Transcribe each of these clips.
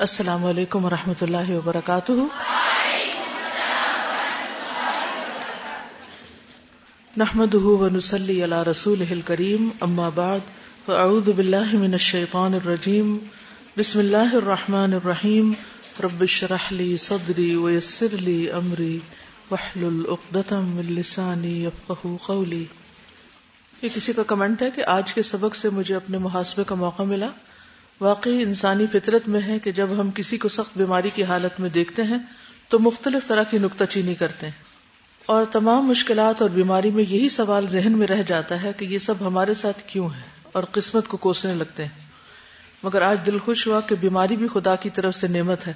السلام علیکم و رحمۃ اللہ وبرکاتہ۔ نحمد ونسلی علی رسول کریم اما بعد، فاعوذ باللہ من الشیطان الرجیم، بسم اللہ الرحمن الرحیم، رب اشرح لی صدری ویسر لی امری، واحلل عقدۃ من لسانی یفقهوا قولی۔ یہ کسی کا کمنٹ ہے کہ آج کے سبق سے مجھے اپنے محاسبے کا موقع ملا؟ واقعی انسانی فطرت میں ہے کہ جب ہم کسی کو سخت بیماری کی حالت میں دیکھتے ہیں تو مختلف طرح کی نکتہ چینی کرتے ہیں۔ اور تمام مشکلات اور بیماری میں یہی سوال ذہن میں رہ جاتا ہے کہ یہ سب ہمارے ساتھ کیوں ہے اور قسمت کو کوسنے لگتے ہیں۔ مگر آج دل خوش ہوا کہ بیماری بھی خدا کی طرف سے نعمت ہے۔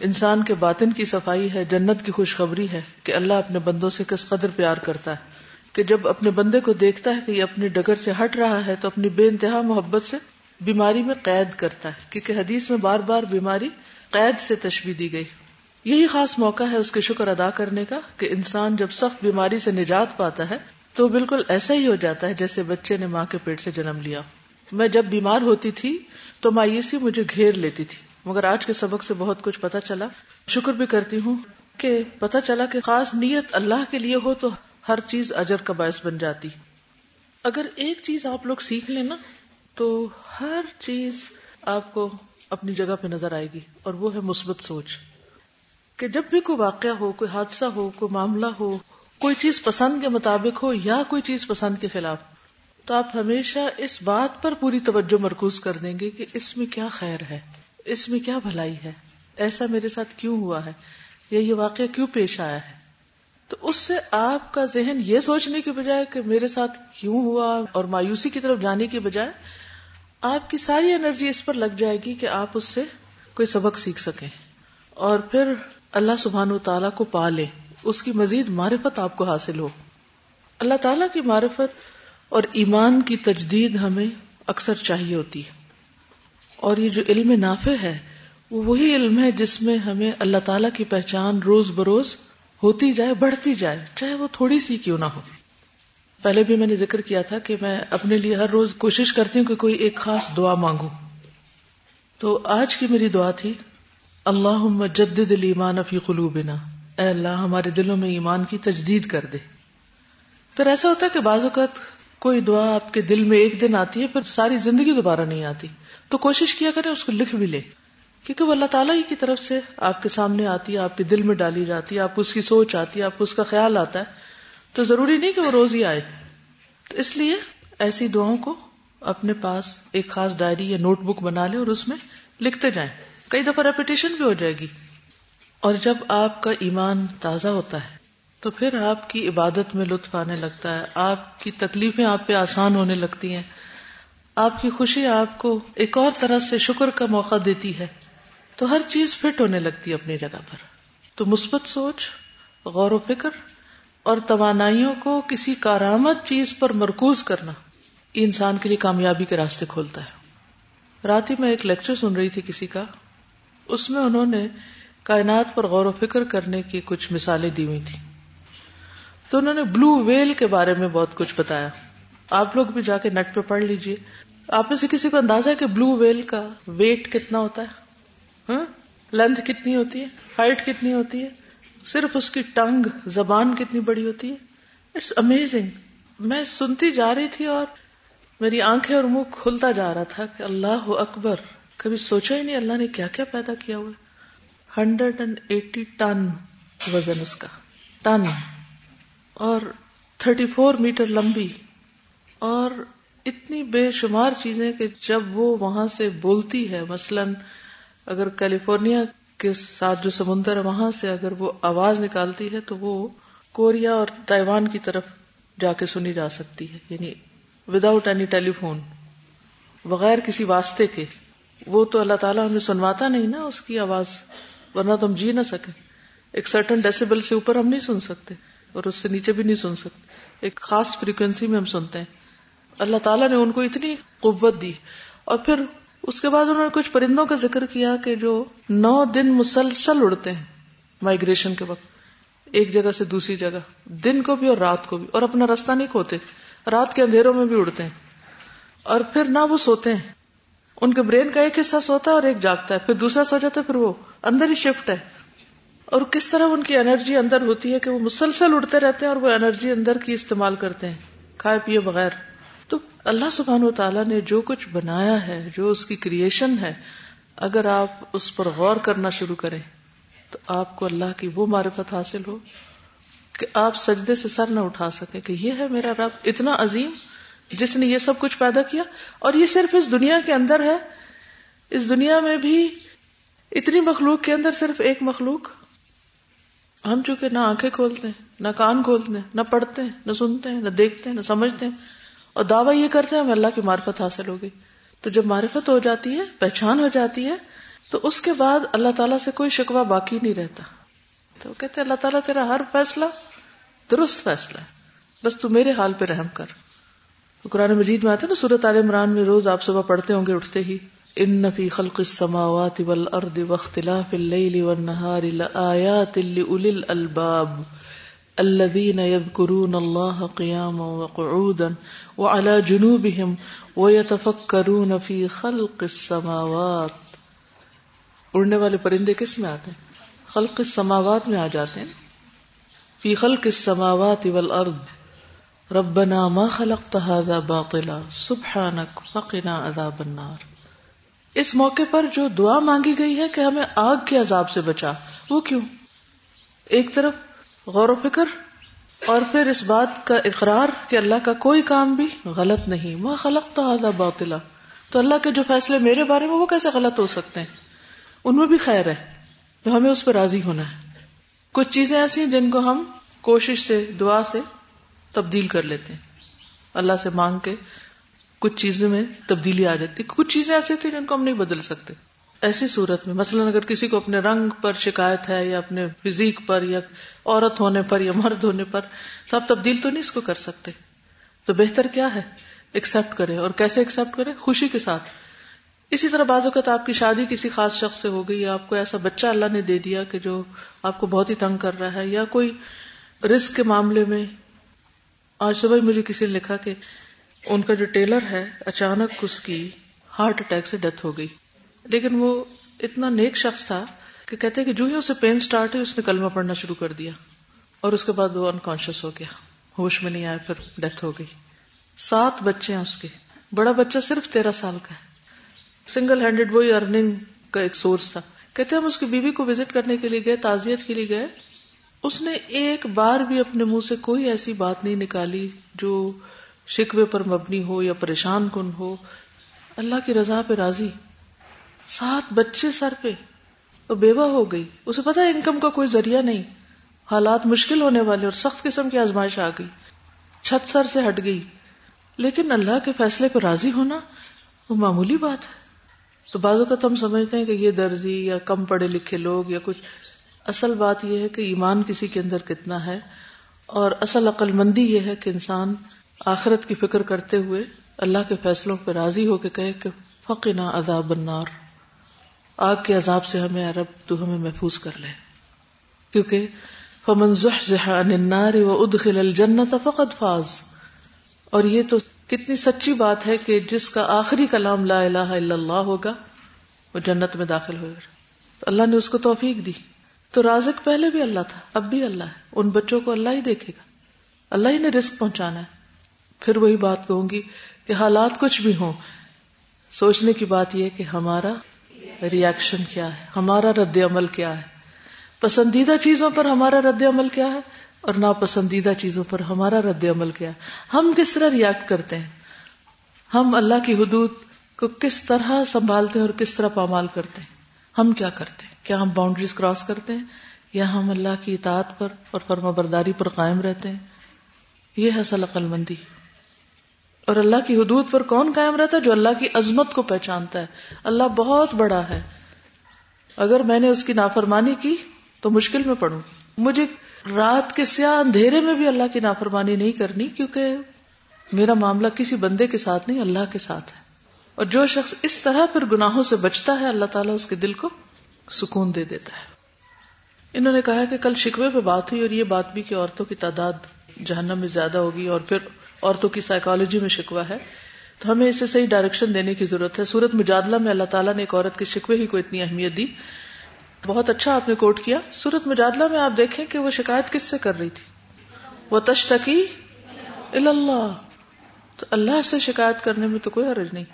انسان کے باطن کی صفائی ہے، جنت کی خوشخبری ہے کہ اللہ اپنے بندوں سے کس قدر پیار کرتا ہے۔ کہ جب اپنے بندے کو دیکھتا ہے کہ یہ اپنی ڈگر سے ہٹ رہا ہے تو اپنی بے انتہا محبت سے بیماری میں قید کرتا ہے، کیونکہ حدیث میں بار بار بیماری قید سے تشبیح دی گئی۔ یہی خاص موقع ہے اس کے شکر ادا کرنے کا کہ انسان جب سخت بیماری سے نجات پاتا ہے، تو بالکل ایسا ہی ہو جاتا ہے جیسے بچے نے ماں کے پیٹ سے جنم لیا۔ میں جب بیمار ہوتی تھی تو مایوسی مجھے گھیر لیتی تھی، مگر آج کے سبق سے بہت کچھ پتا چلا۔ شکر بھی کرتی ہوں کہ پتا چلا کہ خاص نیت اللہ کے لیے ہو تو ہر چیز اجر کا باعث بن جاتی۔ اگر ایک چیز آپ لوگ سیکھ لیں نا تو ہر چیز آپ کو اپنی جگہ پہ نظر آئے گی اور وہ ہے مثبت سوچ کہ جب بھی کوئی واقعہ ہو، کوئی حادثہ ہو، کوئی معاملہ ہو، کوئی چیز پسند کے مطابق ہو یا کوئی چیز پسند کے خلاف، تو آپ ہمیشہ اس بات پر پوری توجہ مرکوز کر دیں گے کہ اس میں کیا خیر ہے، اس میں کیا بھلائی ہے، ایسا میرے ساتھ کیوں ہوا ہے، یا یہ واقعہ کیوں پیش آیا ہے؟ تو اس سے آپ کا ذہن یہ سوچنے کی بجائے کہ میرے ساتھ کیوں ہوا اور مایوسی کی طرف جانے کی بجائے آپ کی ساری انرجی اس پر لگ جائے گی کہ آپ اس سے کوئی سبق سیکھ سکیں اور پھر اللہ سبحان و تعالیٰ کو پا لے اس کی مزید معرفت آپ کو حاصل ہو۔ اللہ تعالیٰ کی معرفت اور ایمان کی تجدید ہمیں اکثر چاہیے ہوتی ہے۔ اور یہ جو علم نافع ہے، وہ وہی علم ہے جس میں ہمیں اللہ تعالیٰ کی پہچان روز بروز ہوتی جائے، بڑھتی جائے، چاہے وہ تھوڑی سی کیوں نہ ہو۔ پہلے بھی میں نے ذکر کیا تھا کہ میں اپنے لیے ہر روز کوشش کرتی ہوں کہ کوئی ایک خاص دعا مانگوں۔ تو آج کی میری دعا تھی اللہ جدد ایمان فی قلوبنا۔ اے اللہ، ہمارے دلوں میں ایمان کی تجدید کر دے۔ پھر ایسا ہوتا ہے کہ بعض اوقات کوئی دعا آپ کے دل میں ایک دن آتی ہے، پھر ساری زندگی دوبارہ نہیں آتی۔ تو کوشش کیا کریں، اس کو لکھ بھی لے کیونکہ وہ اللہ تعالیٰ ہی کی طرف سے آپ کے سامنے آتی ہے، آپ کے دل میں ڈالی جاتی ہے، آپ کو اس کی سوچ آتی ہے، آپ کو اس کا خیال آتا ہے۔ تو ضروری نہیں کہ وہ روز ہی آئے۔ تو اس لیے ایسی دعاؤں کو اپنے پاس ایک خاص ڈائری یا نوٹ بک بنا لے اور اس میں لکھتے جائیں۔ کئی دفعہ ریپیٹیشن بھی ہو جائے گی۔ اور جب آپ کا ایمان تازہ ہوتا ہے، تو پھر آپ کی عبادت میں لطف آنے لگتا ہے۔ آپ کی تکلیفیں آپ پہ آسان ہونے لگتی ہیں۔ آپ کی خوشی آپ کو ایک اور طرح سے شکر کا موقع دیتی ہے۔ تو ہر چیز فٹ ہونے لگتی ہے اپنی جگہ پر۔ تو مثبت سوچ، غور و فکر اور توانائیوں کو کسی کارآمد چیز پر مرکوز کرنا یہ انسان کے لیے کامیابی کے راستے کھولتا ہے۔ رات ہی میں ایک لیکچر سن رہی تھی کسی کا۔ اس میں انہوں نے کائنات پر غور و فکر کرنے کی کچھ مثالیں دی ہوئی تھی۔ تو انہوں نے بلو ویل کے بارے میں بہت کچھ بتایا۔ آپ لوگ بھی جا کے نیٹ پہ پڑھ لیجیے۔ آپ میں سے کسی کو اندازہ ہے کہ بلو ویل کا ویٹ کتنا ہوتا ہے؟ ہاں؟ لینتھ کتنی ہوتی ہے؟ ہائٹ کتنی ہوتی ہے؟ صرف اس کی ٹنگ زبان کتنی بڑی ہوتی ہے۔ اٹس امیزنگ میں سنتی جا رہی تھی اور میری آنکھیں اور منہ کھلتا جا رہا تھا کہ اللہ اکبر۔ کبھی سوچا ہی نہیں اللہ نے کیا کیا پیدا کیا ہوا۔ ہنڈریڈ اینڈ ایٹی ٹن وزن اس کا۔ ٹن۔ اور تھرٹی فور میٹر لمبی۔ اور اتنی بے شمار چیزیں کہ جب وہ وہاں سے بولتی ہے، مثلاً اگر کیلیفورنیا کے ساتھ جو سمندر ہے، وہاں سے اگر وہ آواز نکالتی ہے تو وہ کوریا اور تائیوان کی طرف جا کے سنی جا سکتی ہے یعنی وداؤٹ اینی ٹیلی فون بغیر کسی واسطے کے۔ وہ تو اللہ تعالیٰ ہمیں سنواتا نہیں نا اس کی آواز، ورنہ تو ہم جی نہ سکیں۔ ایک سرٹن ڈیسیبل سے اوپر ہم نہیں سن سکتے، اور اس سے نیچے بھی نہیں سن سکتے۔ ایک خاص فریکوینسی میں ہم سنتے ہیں۔ اللہ تعالیٰ نے ان کو اتنی قوت دی۔ اور پھر اس کے بعد انہوں نے کچھ پرندوں کا ذکر کیا کہ جو نو دن مسلسل اڑتے ہیں مائگریشن کے وقت، ایک جگہ سے دوسری جگہ، دن کو بھی اور رات کو بھی، اور اپنا راستہ نہیں کھوتے، رات کے اندھیروں میں بھی اڑتے ہیں۔ اور پھر نہ وہ سوتے ہیں۔ ان کے برین کا ایک حصہ سوتا ہے اور ایک جاگتا ہے، پھر دوسرا سو جاتا ہے، پھر وہ اندر ہی شفٹ ہے۔ اور کس طرح ان کی انرجی اندر ہوتی ہے کہ وہ مسلسل اڑتے رہتے ہیں اور وہ انرجی اندر کی استعمال کرتے ہیں، کھائے پیے بغیر۔ تو اللہ سبحان و تعالیٰ نے جو کچھ بنایا ہے، جو اس کی کریشن ہے، اگر آپ اس پر غور کرنا شروع کریں، تو آپ کو اللہ کی وہ معرفت حاصل ہو کہ آپ سجدے سے سر نہ اٹھا سکیں کہ یہ ہے میرا رب، اتنا عظیم جس نے یہ سب کچھ پیدا کیا۔ اور یہ صرف اس دنیا کے اندر ہے، اس دنیا میں بھی اتنی مخلوق کے اندر صرف ایک مخلوق۔ ہم چونکہ نہ آنکھیں کھولتے ہیں نہ کان کھولتے ہیں نہ پڑھتے ہیں نہ سنتے ہیں نہ دیکھتے ہیں نہ سمجھتے ہیں اور دعویٰ یہ کرتے ہیں ہمیں اللہ کی معرفت حاصل ہوگی۔ تو جب معرفت ہو جاتی ہے، پہچان ہو جاتی ہے، تو اس کے بعد اللہ تعالیٰ سے کوئی شکوہ باقی نہیں رہتا۔ تو کہتے اللہ تعالیٰ تیرا ہر فیصلہ درست فیصلہ ہے۔ بس تو میرے حال پہ رحم کر۔ قرآن مجید میں آتا ہے نا سورت عال عمران میں روز آپ صبح پڑھتے ہوں گے، اٹھتے ہی، ان فی خلق السماوات والارض واختلاف الليل والنهار لآیات لأولی الالباب الذين يذكرون الله قياما وقعودا وعلى جنوبهم ويتفكرون في خلق السماوات اڑنے والے پرندے کس میں آتے ہیں؟ خلق السماوات میں آ جاتے ہیں۔ فی خلق السماوات والارض ربنا ما خلقت هذا باطلا سبحانك فقنا عذاب النار۔ اس موقع پر جو دعا مانگی گئی ہے کہ ہمیں آگ کے عذاب سے بچا، وہ کیوں؟ ایک طرف غور و فکر اور پھر اس بات کا اقرار کہ اللہ کا کوئی کام بھی غلط نہیں۔ ما خلق تو باطلا۔ تو اللہ کے جو فیصلے میرے بارے میں وہ کیسے غلط ہو سکتے ہیں؟ ان میں بھی خیر ہے۔ تو ہمیں اس پہ راضی ہونا ہے۔ کچھ چیزیں ایسی ہیں جن کو ہم کوشش سے، دعا سے تبدیل کر لیتے ہیں۔ اللہ سے مانگ کے کچھ چیزوں میں تبدیلی آ جاتی کچھ چیزیں ایسی تھیں جن کو ہم نہیں بدل سکتے۔ ایسی صورت میں، مثلاً اگر کسی کو اپنے رنگ پر شکایت ہے یا اپنے فزیک پر یا عورت ہونے پر یا مرد ہونے پر، تو آپ تبدیل تو نہیں اس کو کر سکتے۔ تو بہتر کیا ہے؟ ایکسپٹ کرے۔ اور کیسے ایکسپٹ کرے؟ خوشی کے ساتھ۔ اسی طرح بعض اوقات آپ کی شادی کسی خاص شخص سے ہو گئی یا آپ کو ایسا بچہ اللہ نے دے دیا کہ جو آپ کو بہت ہی تنگ کر رہا ہے یا کوئی رسک کے معاملے میں۔ آج صبح مجھے کسی نے لکھا کہ ان کا جو ٹیلر ہے، اچانک اس کی ہارٹ اٹیک سے ڈیتھ ہو گئی۔ لیکن وہ اتنا نیک شخص تھا کہ کہتے کہ جو ہی اسے پین سٹارٹ ہوئی، اس نے کلمہ پڑھنا شروع کر دیا۔ اور اس کے بعد وہ انکانشیس ہو گیا۔ ہوش میں نہیں آیا، پھر ڈیتھ ہو گئی۔ سات بچے ہیں اس کے۔ بڑا بچہ صرف تیرہ سال کا ہے۔ سنگل ہینڈیڈ وہی ارننگ کا ایک سورس تھا۔ کہتے ہم اس کی بیوی کو وزٹ کرنے کے لیے گئے، تعزیت کے لیے گئے۔ اس نے ایک بار بھی اپنے منہ سے کوئی ایسی بات نہیں نکالی جو شکوے پر مبنی ہو یا پریشان کن ہو۔ اللہ کی رضا پہ راضی۔ سات بچے سر پہ وہ بیوہ ہو گئی۔ اسے پتا انکم کا کوئی ذریعہ نہیں۔ حالات مشکل ہونے والے اور سخت قسم کی آزمائش آ گئی۔ چھت سر سے ہٹ گئی۔ لیکن اللہ کے فیصلے پہ راضی ہونا وہ معمولی بات ہے۔ تو بعض اوقات ہم سمجھتے ہیں کہ یہ درزی یا کم پڑھے لکھے لوگ یا کچھ۔ اصل بات یہ ہے کہ ایمان کسی کے اندر کتنا ہے اور اصل عقل مندی یہ ہے کہ انسان آخرت کی فکر کرتے ہوئے اللہ کے فیصلوں پہ راضی ہو کے کہے کہ فقنا عذاب النار۔ آگ کے عذاب سے ہمیں عرب تو ہمیں محفوظ کر لے۔ کیونکہ فمن زحزح عن النار وادخل الجنت فقد فاز۔ اور یہ تو کتنی سچی بات ہے کہ جس کا آخری کلام لا الہ الا اللہ ہوگا، وہ جنت میں داخل ہوگا تو اللہ نے اس کو توفیق دی۔ تو رازق پہلے بھی اللہ تھا، اب بھی اللہ ہے۔ ان بچوں کو اللہ ہی دیکھے گا۔ اللہ ہی نے رسک پہنچانا ہے۔ پھر وہی بات کہوں گی کہ حالات کچھ بھی ہوں۔ سوچنے کی بات یہ کہ ہمارا ریئیکشن کیا ہے؟ ہمارا رد عمل کیا ہے؟ پسندیدہ چیزوں پر ہمارا رد عمل کیا ہے اور ناپسندیدہ چیزوں پر ہمارا رد عمل کیا ہے؟ ہم کس طرح ریئیکٹ کرتے ہیں؟ ہم اللہ کی حدود کو کس طرح سنبھالتے ہیں اور کس طرح پامال کرتے ہیں؟ ہم کیا کرتے ہیں؟ کیا ہم باؤنڈریز کراس کرتے ہیں؟ یا ہم اللہ کی اطاعت پر اور فرما برداری پر قائم رہتے ہیں؟ یہ ہے اصل عقل مندی اور اللہ کی حدود پر کون قائم رہتا ہے؟ جو اللہ کی عظمت کو پہچانتا ہے۔ اللہ بہت بڑا ہے۔ اگر میں نے اس کی نافرمانی کی تو مشکل میں پڑوں۔ مجھے رات کے سیاہ اندھیرے میں بھی اللہ کی نافرمانی نہیں کرنی، کیونکہ میرا معاملہ کسی بندے کے ساتھ نہیں، اللہ کے ساتھ ہے۔ اور جو شخص اس طرح پھر گناہوں سے بچتا ہے، اللہ تعالیٰ اس کے دل کو سکون دے دیتا ہے۔ انہوں نے کہا کہ کل شکوے پہ بات ہوئی اور یہ بات بھی کہ عورتوں کی تعداد جہنم میں زیادہ ہوگی اور پھر عورتوں کی سائیکالوجی میں شکوا ہے، تو ہمیں اسے صحیح ڈائریکشن دینے کی ضرورت ہے۔ سورت مجادلہ میں اللہ تعالیٰ نے ایک عورت کے شکوے ہی کو اتنی اہمیت دی۔ بہت اچھا آپ نے کوٹ کیا۔ سورت مجادلہ میں آپ دیکھیں کہ وہ شکایت کس سے کر رہی تھی؟ وہ تشتکی اللہ تو اللہ سے شکایت کرنے میں تو کوئی حرج نہیں۔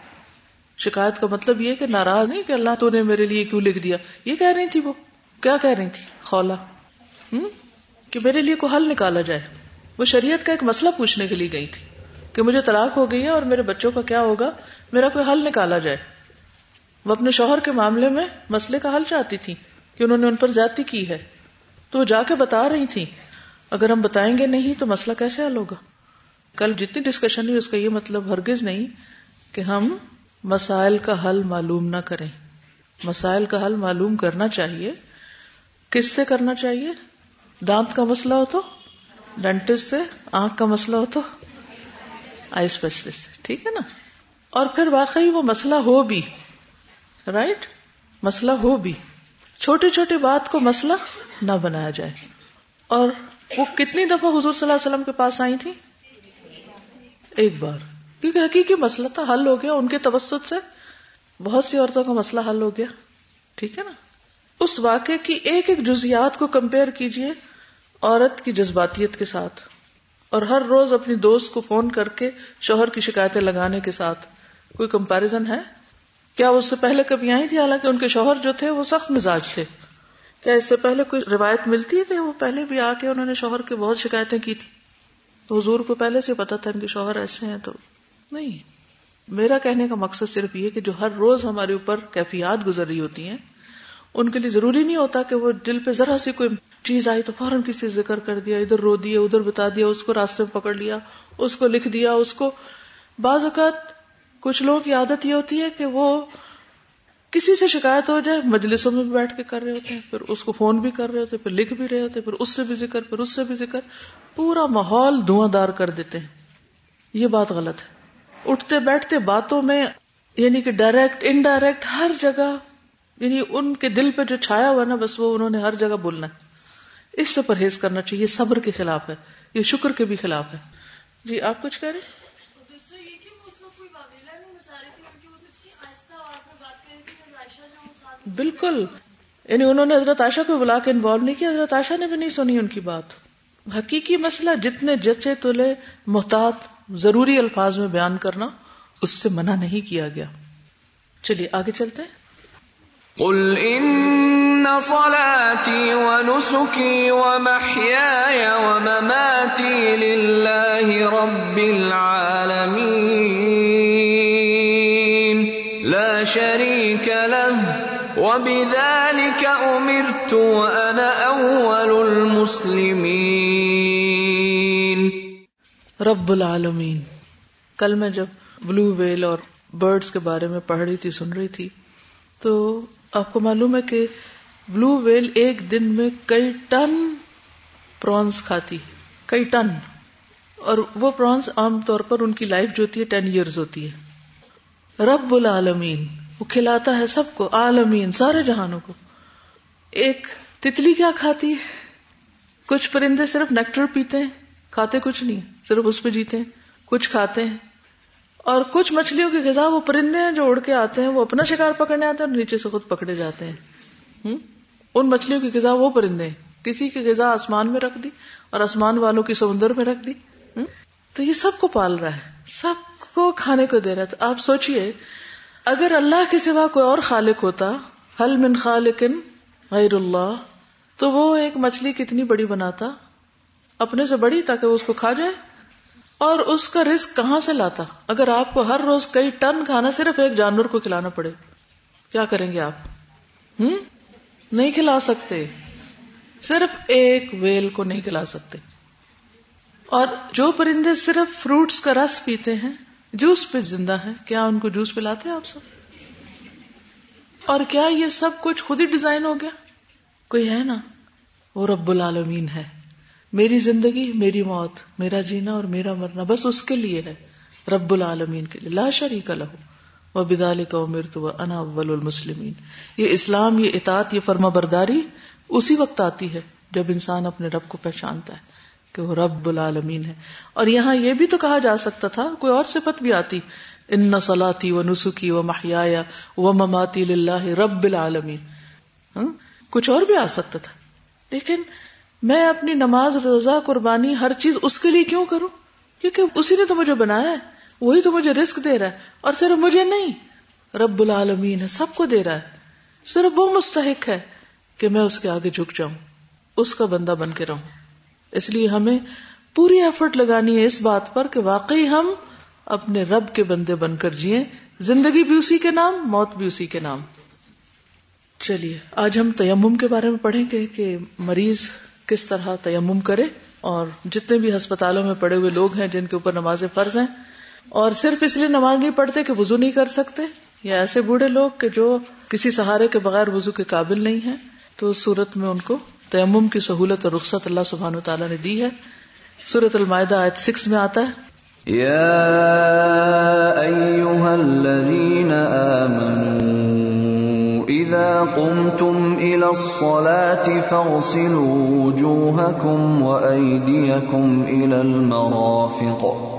شکایت کا مطلب یہ کہ ناراض نہیں کہ اللہ تو نے میرے لیے کیوں لکھ دیا۔ یہ کہہ رہی تھی وہ۔ کیا کہہ رہی تھی؟ خولا کہ میرے لیے کوئی حل نکالا جائے۔ وہ شریعت کا ایک مسئلہ پوچھنے کے لیے گئی تھی کہ مجھے طلاق ہو گئی ہے اور میرے بچوں کا کیا ہوگا، میرا کوئی حل نکالا جائے۔ وہ اپنے شوہر کے معاملے میں مسئلے کا حل چاہتی تھی کہ انہوں نے ان پر زیادتی کی ہے۔ تو وہ جا کے بتا رہی تھی اگر ہم بتائیں گے نہیں تو مسئلہ کیسے حل ہوگا؟ کل جتنی ڈسکشن ہوئی اس کا یہ مطلب ہرگز نہیں کہ ہم مسائل کا حل معلوم نہ کریں۔ مسائل کا حل معلوم کرنا چاہیے۔ کس سے کرنا چاہیے؟ دانت کا مسئلہ ہو تو؟ ڈینٹسٹ سے آنکھ کا مسئلہ ہو تو آئی اسپیشلسٹ ٹھیک ہے نا؟ اور پھر واقعی وہ مسئلہ ہو بھی رائٹ مسئلہ ہو بھی۔ چھوٹی چھوٹی بات کو مسئلہ نہ بنایا جائے۔ اور وہ کتنی دفعہ حضور صلی اللہ علیہ وسلم کے پاس آئی تھی؟ ایک بار۔ کیونکہ حقیقی مسئلہ تھا، حل ہو گیا۔ ان کے توسط سے بہت سی عورتوں کا مسئلہ حل ہو گیا۔ ٹھیک ہے نا؟ اس واقعے کی ایک ایک جزیات کو کمپیئر کیجیے۔ عورت کی جذباتیت کے ساتھ اور ہر روز اپنی دوست کو فون کر کے شوہر کی شکایتیں لگانے کے ساتھ کوئی کمپیرزن ہے؟ کیا اس سے پہلے کبھی آئی تھی؟ حالانکہ ان کے شوہر جو تھے وہ سخت مزاج تھے۔ کیا اس سے پہلے کوئی روایت ملتی ہے کہ وہ پہلے بھی آ کے انہوں نے شوہر کے بہت شکایتیں کی تھی؟ حضور کو پہلے سے پتا تھا ان کے شوہر ایسے ہیں تو نہیں۔ میرا کہنے کا مقصد صرف یہ کہ جو ہر روز ہمارے اوپر کیفیات گزر رہی ہوتی ہیں، ان کے لیے ضروری نہیں ہوتا کہ وہ دل پہ ذرا سی کوئی چیز آئی تو فوراً کسی ذکر کر دیا، ادھر رو دیا، ادھر بتا دیا، اس کو راستے میں پکڑ لیا، اس کو لکھ دیا، اس کو۔ بعض اوقات کچھ لوگوں کی عادت یہ ہوتی ہے کہ وہ کسی سے شکایت ہو جائے، مجلسوں میں بھی بیٹھ کے کر رہے ہوتے ہیں، پھر اس کو فون بھی کر رہے ہوتے پھر لکھ بھی رہے ہوتے پھر اس سے بھی ذکر، پھر اس سے بھی ذکر۔ پورا ماحول دھواں دار کر دیتے ہیں۔ یہ بات غلط ہے۔ اٹھتے بیٹھتے باتوں میں یعنی کہ ڈائریکٹ، انڈائریکٹ، ہر جگہ یعنی ان کے دل پہ جو چھایا ہوا نا، بس وہ انہوں نے ہر جگہ بولنا ہے۔ اس سے پرہیز کرنا چاہیے صبر کے خلاف ہے یہ شکر کے بھی خلاف ہے۔ جی آپ کچھ کہہ رہے بالکل۔ یعنی انہوں نے حضرت عائشہ کو بلا کے انوالو نہیں کیا حضرت عائشہ نے بھی نہیں سنی ان کی بات۔ حقیقی مسئلہ جتنے جچے تلے محتاط ضروری الفاظ میں بیان کرنا اس سے منع نہیں کیا گیا۔ چلیے آگے چلتے ہیں۔ قل ان ان صلاتي ونسكي ومحياي ومماتي لله رب العالمين لا شريك له وبذلك امرت وانا اول المسلمين رب العالمین۔ کل میں جب بلو ویل اور برڈز کے بارے میں پڑھ رہی تھی، سن رہی تھی، تو آپ کو معلوم ہے کہ بلو ویل ایک دن میں کئی ٹن پرانس کھاتی کئی ٹن۔ اور وہ پرانس عام طور پر ان کی لائف جو ہوتی ہے، ٹین ایئرز ہوتی ہے۔ رب العالمین، وہ کھلاتا ہے سب کو، عالمین، سارے جہانوں کو۔ ایک تتلی کیا کھاتی ہے؟ کچھ پرندے صرف نیکٹر پیتے ہیں، کھاتے کچھ نہیں، صرف اس پہ جیتے ہیں، کچھ کھاتے ہیں۔ اور کچھ مچھلیوں کی غذا وہ پرندے ہیں جو اڑ کے آتے ہیں، وہ اپنا شکار پکڑنے آتے ہیں اور نیچے سے خود پکڑے جاتے ہیں۔ ان مچھلیوں کی غذا وہ پرندے کسی کی غذا آسمان میں رکھ دی اور آسمان والوں کی سمندر میں رکھ دی۔ تو یہ سب کو پال رہا ہے۔ سب کو کھانے کو دے رہا ہے۔ تو آپ سوچئے، اگر اللہ کے سوا کوئی اور خالق ہوتا حل من خالق غیر اللہ، تو وہ ایک مچھلی کتنی بڑی بناتا، اپنے سے بڑی تاکہ وہ اس کو کھا جائے اور اس کا رسک کہاں سے لاتا۔ اگر آپ کو ہر روز کئی ٹن کھانا صرف ایک جانور کو کھلانا پڑے، کیا کریں گے آپ؟ ہوں نہیں کھلا سکتے۔ صرف ایک ویل کو نہیں کھلا سکتے۔ اور جو پرندے صرف فروٹس کا رس پیتے ہیں، جوس پہ زندہ ہے کیا ان کو جوس پلاتے آپ سب؟ اور کیا یہ سب کچھ خود ہی ڈیزائن ہو گیا؟ کوئی ہے نا؟ وہ رب العالمین ہے۔ میری زندگی، میری موت، میرا جینا اور میرا مرنا، بس اس کے لیے ہے۔ رب العالمین کے لیے، لا شریک لہو وہ بدال کا امر تو انا اول المسلمین یہ اسلام، یہ اطاعت، یہ فرما برداری اسی وقت آتی ہے جب انسان اپنے رب کو پہچانتا ہے کہ وہ رب العالمین ہے۔ اور یہاں یہ بھی تو کہا جا سکتا تھا، کوئی اور صفت بھی آتی۔ ان سلاتی و نسخی و محیا و مماتی رب العالمین کچھ اور بھی آ سکتا تھا۔ لیکن میں اپنی نماز، روزہ، قربانی، ہر چیز اس کے لیے کیوں کروں؟ کیونکہ اسی نے تو مجھے بنایا ہے۔ وہی تو مجھے رسک دے رہا ہے اور صرف مجھے نہیں، رب العالمین ہے، سب کو دے رہا ہے۔ صرف وہ مستحق ہے کہ میں اس کے آگے جھک جاؤں، اس کا بندہ بن کے رہوں۔ اس لیے ہمیں پوری ایفرٹ لگانی ہے اس بات پر کہ واقعی ہم اپنے رب کے بندے بن کر جیے زندگی بھی اسی کے نام، موت بھی اسی کے نام۔ چلیے، آج ہم تیمم کے بارے میں پڑھیں گے کہ مریض کس طرح تیمم کرے اور جتنے بھی ہسپتالوں میں پڑے ہوئے لوگ ہیں جن کے اوپر نماز فرض ہیں۔ اور صرف اس لیے نماز نہیں پڑھتے کہ وضو نہیں کر سکتے۔ یا ایسے بوڑھے لوگ کہ جو کسی سہارے کے بغیر وضو کے قابل نہیں ہیں۔ تو اس صورت میں ان کو تیمم کی سہولت اور رخصت اللہ سبحانہ تعالیٰ نے دی ہے۔ سورت المائدہ آیت سکس میں آتا ہے۔ يا أيها الذين آمنوا إذا قمتم إلى الصلاة فاغسلوا وجوهكم وأيديكم إلى المرافق۔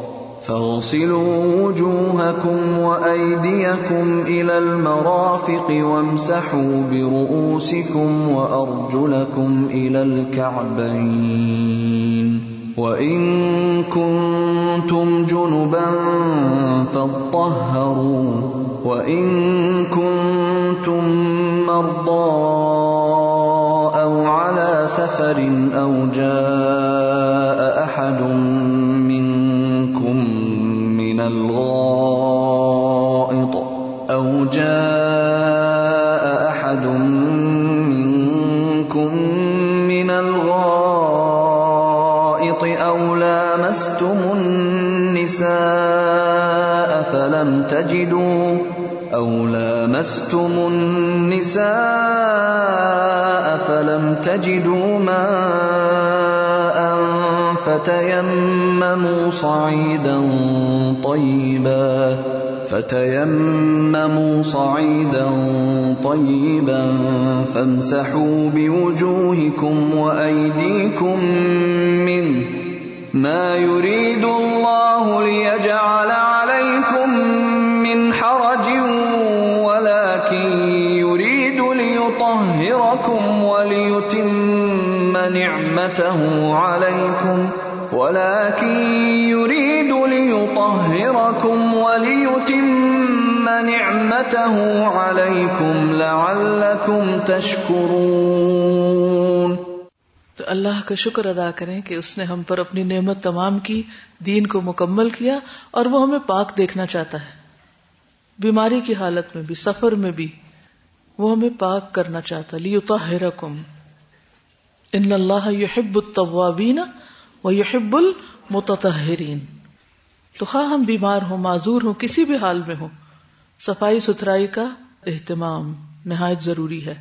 فاغسلوا وجوهكم وأيديكم إلى المرافق وامسحوا برؤوسكم وأرجلكم إلى الكعبين وَإِن كُنتُمْ جُنُبًا فَاطَّهَّرُوا وَإِن كُنتُم مَّرْضَىٰ أَوْ عَلَىٰ سَفَرٍ أَوْ جَاءَ أَحَدٌ مِّنكُم الْغَائِطِ أَوْ جَاءَ أَحَدٌ مِّنكُم مِّنَ الْغَائِطِ أَوْ لَامَسْتُمُ النِّسَاءَ فَلَمْ تَجِدُوا أَوْ لَامَسْتُمُ النِّسَاءَ فَلَمْ تَجِدُوا مَاءً فَتَيَمَّمُوا صَعِيدًا طَيِّبًا، فتيمموا صعيدا طيبا، فامسحوا بوجوهكم وأيديكم منه ما يريد الله ليجعل عليكم من حرج، ولكن يريد ليطهركم وليتم نعمته عليكم، ولكن يريد ليطهركم وليتم نعمته عليكم لعلكم تشكرون۔ تو اللہ کا شکر ادا کریں کہ اس نے ہم پر اپنی نعمت تمام کی، دین کو مکمل کیا اور وہ ہمیں پاک دیکھنا چاہتا ہے۔ بیماری کی حالت میں بھی، سفر میں بھی وہ ہمیں پاک کرنا چاہتا۔ لیطہرکم ان اللہ یحب التوابین و یحب المتطہرین تو خواہ ہم بیمار ہوں، معذور ہوں، کسی بھی حال میں ہوں۔ صفائی ستھرائی کا اہتمام نہایت ضروری ہے۔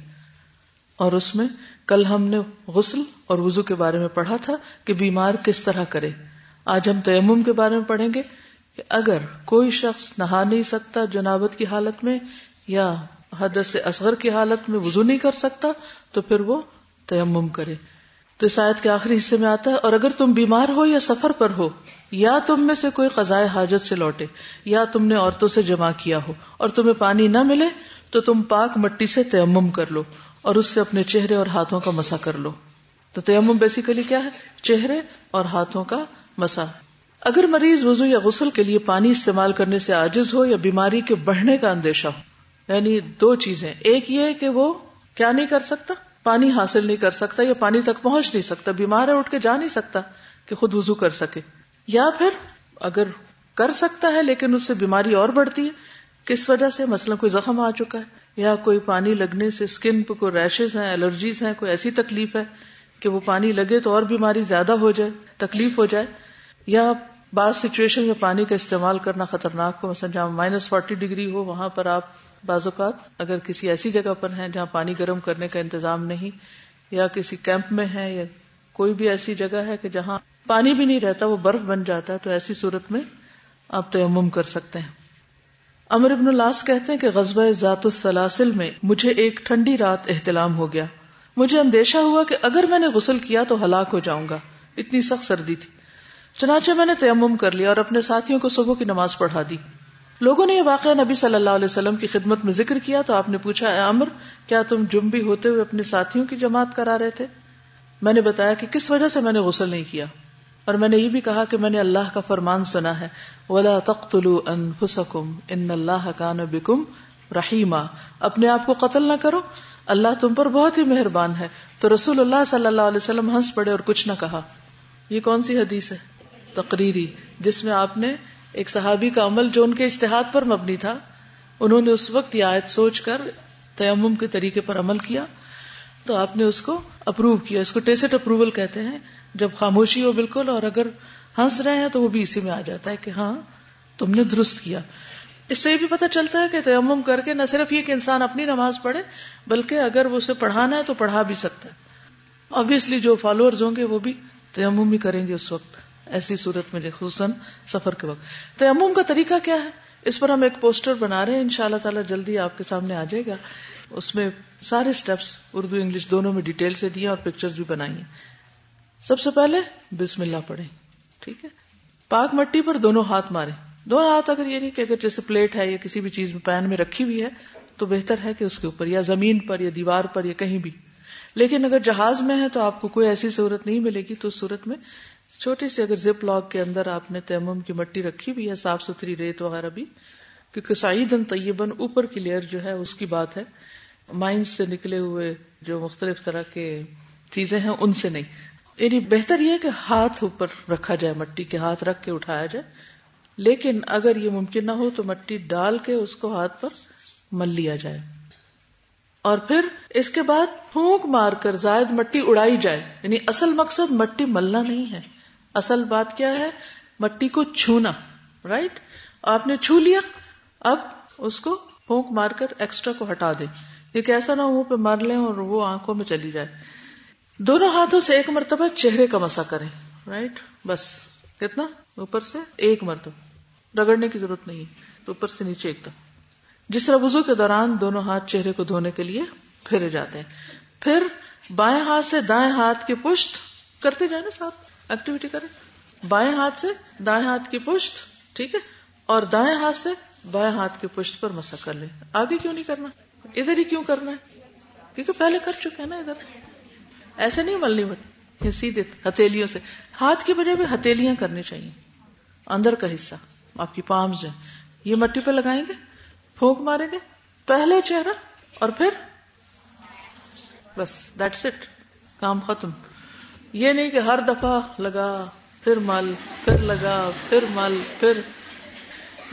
اور اس میں کل ہم نے غسل اور وضو کے بارے میں پڑھا تھا کہ بیمار کس طرح کرے۔ آج ہم تیمم کے بارے میں پڑھیں گے کہ اگر کوئی شخص نہا نہیں سکتا جنابت کی حالت میں یا حدث اصغر کی حالت میں وضو نہیں کر سکتا، تو پھر وہ تیمم کرے۔ تو اس آیت کے آخری حصے میں آتا ہے، اور اگر تم بیمار ہو یا سفر پر ہو یا تم میں سے کوئی قضائے حاجت سے لوٹے، یا تم نے عورتوں سے جمع کیا ہو اور تمہیں پانی نہ ملے، تو تم پاک مٹی سے تیمم کر لو اور اس سے اپنے چہرے اور ہاتھوں کا مسا کر لو۔ تو تیمم بیسیکلی کیا ہے؟ چہرے اور ہاتھوں کا مسا۔ اگر مریض وضو یا غسل کے لیے پانی استعمال کرنے سے عاجز ہو یا بیماری کے بڑھنے کا اندیشہ ہو یعنی دو چیزیں۔ ایک یہ کہ وہ کیا نہیں کر سکتا؟ پانی حاصل نہیں کر سکتا یا پانی تک پہنچ نہیں سکتا، بیمار ہے، اٹھ کے جا نہیں سکتا کہ خود وضو کر سکے۔ یا پھر اگر کر سکتا ہے لیکن اس سے بیماری اور بڑھتی ہے، کس وجہ سے؟ مثلا کوئی زخم آ چکا ہے، یا کوئی پانی لگنے سے اسکن پہ کوئی ریشز ہیں الرجیز ہیں، کوئی ایسی تکلیف ہے کہ وہ پانی لگے تو اور بیماری زیادہ ہو جائے، تکلیف ہو جائے، یا بعض سچویشن میں پانی کا استعمال کرنا خطرناک ہو، مثلا جہاں مائنس فورٹی ڈگری ہو، وہاں پر آپ بعض اوقات اگر کسی ایسی جگہ پر ہیں جہاں پانی گرم کرنے کا انتظام نہیں، یا کسی کیمپ میں ہے یا کوئی بھی ایسی جگہ ہے کہ جہاں پانی بھی نہیں رہتا، وہ برف بن جاتا ہے، تو ایسی صورت میں آپ تیمم کر سکتے ہیں۔ امر ابن الاس کہتے ہیں کہ غزبۂ ذات السلاسل میں مجھے ایک ٹھنڈی رات احتلام ہو گیا۔ مجھے اندیشہ ہوا کہ اگر میں نے غسل کیا تو ہلاک ہو جاؤں گا۔ اتنی سخت سردی تھی۔ چنانچہ میں نے تیمم کر لیا اور اپنے ساتھیوں کو صبح کی نماز پڑھا دی۔ لوگوں نے یہ واقعہ نبی صلی اللہ علیہ وسلم کی خدمت میں ذکر کیا تو آپ نے پوچھا، اے امر کیا تم جنبی ہوتے ہوئے اپنے ساتھیوں کی جماعت کرا رہے تھے؟ میں نے بتایا کہ کس وجہ سے میں نے غسل نہیں کیا؟ اور میں نے یہ بھی کہا کہ میں نے اللہ کا فرمان سنا ہے۔ ولا تختلو انفسکم ان اللہ کان بکم رحیما اپنے آپ کو قتل نہ کرو۔ اللہ تم پر بہت ہی مہربان ہے۔ تو رسول اللہ صلی اللہ علیہ وسلم ہنس پڑے اور کچھ نہ کہا۔ یہ کون سی حدیث ہے؟ تقریری، جس میں آپ نے ایک صحابی کا عمل جو ان کے اشتہاد پر مبنی تھا، انہوں نے اس وقت یہ آیت سوچ کر تیمم کے طریقے پر عمل کیا۔ تو آپ نے اس کو اپروو کیا، اس کو ٹیسٹ اپروول کہتے ہیں۔ جب خاموشی ہو بالکل اور اگر ہنس رہے ہیں تو وہ بھی اسی میں آ جاتا ہے کہ ہاں تم نے درست کیا۔ اس سے یہ بھی پتہ چلتا ہے کہ تیمم کر کے نہ صرف یہ کہ انسان اپنی نماز پڑھے، بلکہ اگر وہ اسے پڑھانا ہے تو پڑھا بھی سکتا ہے۔ آبیسلی جو فالوئرز ہوں گے وہ بھی تیمم ہی کریں گے اس وقت۔ ایسی صورت میں خصوصاً سفر کے وقت۔ تیمم کا طریقہ کیا ہے؟ اس پر ہم ایک پوسٹر بنا رہے ہیں۔ ان شاء اللہ تعالیٰ جلدی آپ کے سامنے آ جائے گا۔ اس میں سارے اسٹیپس اردو، انگلش دونوں میں ڈیٹیل سے دیے اور پکچرز بھی بنائی ہیں۔ سب سے پہلے بسم اللہ پڑھیں، ٹھیک ہے؟ پاک مٹی پر دونوں ہاتھ مارے دونوں ہاتھ اگر یہ نہیں کہ اگر جیسے پلیٹ ہے یا کسی بھی چیز میں پین میں رکھی ہوئی ہے، تو بہتر ہے کہ اس کے اوپر یا زمین پر یا دیوار پر یا کہیں بھی۔ لیکن اگر جہاز میں ہے تو آپ کو کوئی ایسی صورت نہیں ملے گی تو اس صورت میں چھوٹی سی اگر زپ لاگ کے اندر آپ نے تیمم کی مٹی رکھی بھی ہے، صاف ستھری ریت وغیرہ بھی، کیونکہ سعید طیبن اوپر کی لیئر جو ہے اس کی بات ہے۔ مائنڈ سے نکلے ہوئے جو مختلف طرح کے چیزیں ہیں، ان سے نہیں۔ یعنی بہتر یہ کہ ہاتھ اوپر رکھا جائے، مٹی کے ہاتھ رکھ کے اٹھایا جائے۔ لیکن اگر یہ ممکن نہ ہو تو مٹی ڈال کے اس کو ہاتھ پر مل لیا جائے۔ اور پھر اس کے بعد پھونک مار کر زائد مٹی اڑائی جائے۔ یعنی اصل مقصد مٹی ملنا نہیں ہے۔ اصل بات کیا ہے؟ مٹی کو چھونا رائٹ آپ نے چھو لیا، اب اس کو پھونک مار کر ایکسٹرا کو ہٹا دیں۔ یہ ایسا نہ منہ پہ مار لیں اور وہ آنکھوں میں چلی جائے۔ دونوں ہاتھوں سے ایک مرتبہ چہرے کا مسا کریں۔ رائٹ بس۔ کتنا؟ اوپر سے ایک مرتبہ۔ رگڑنے کی ضرورت نہیں۔ تو اوپر سے نیچے ایک دم جس طرح وزو کے دوران دونوں ہاتھ چہرے کو دھونے کے لیے پھیرے جاتے ہیں۔ پھر بائیں ہاتھ سے دائیں ہاتھ کی پشت کرتے جائیں نا ساتھ۔ ایکٹیویٹی کریں۔ بائیں ہاتھ سے دائیں ہاتھ کی پشت، ٹھیک ہے؟ اور دائیں ہاتھ سے بائیں ہاتھ کی پشت پر مسا کر لیں۔ آگے کیوں نہیں کرنا؟ ادھر ہی کیوں کرنا ہے؟ کیونکہ پہلے کر چکے ہیں نا ادھر۔ ایسے نہیں ملنی بٹ سیدھے ہتھیلیوں سے۔ ہاتھ کی وجہ بھی ہتھیلیاں کرنی چاہیے۔ اندر کا حصہ۔ آپ کی پامز جو یہ مٹی پہ لگائیں گے؟ پھونک ماریں گے؟ پہلے چہرہ اور پھر؟ بس دیٹس اٹ کام ختم۔ یہ نہیں کہ ہر دفعہ لگا، پھر مل، پھر لگا، پھر مل، پھر۔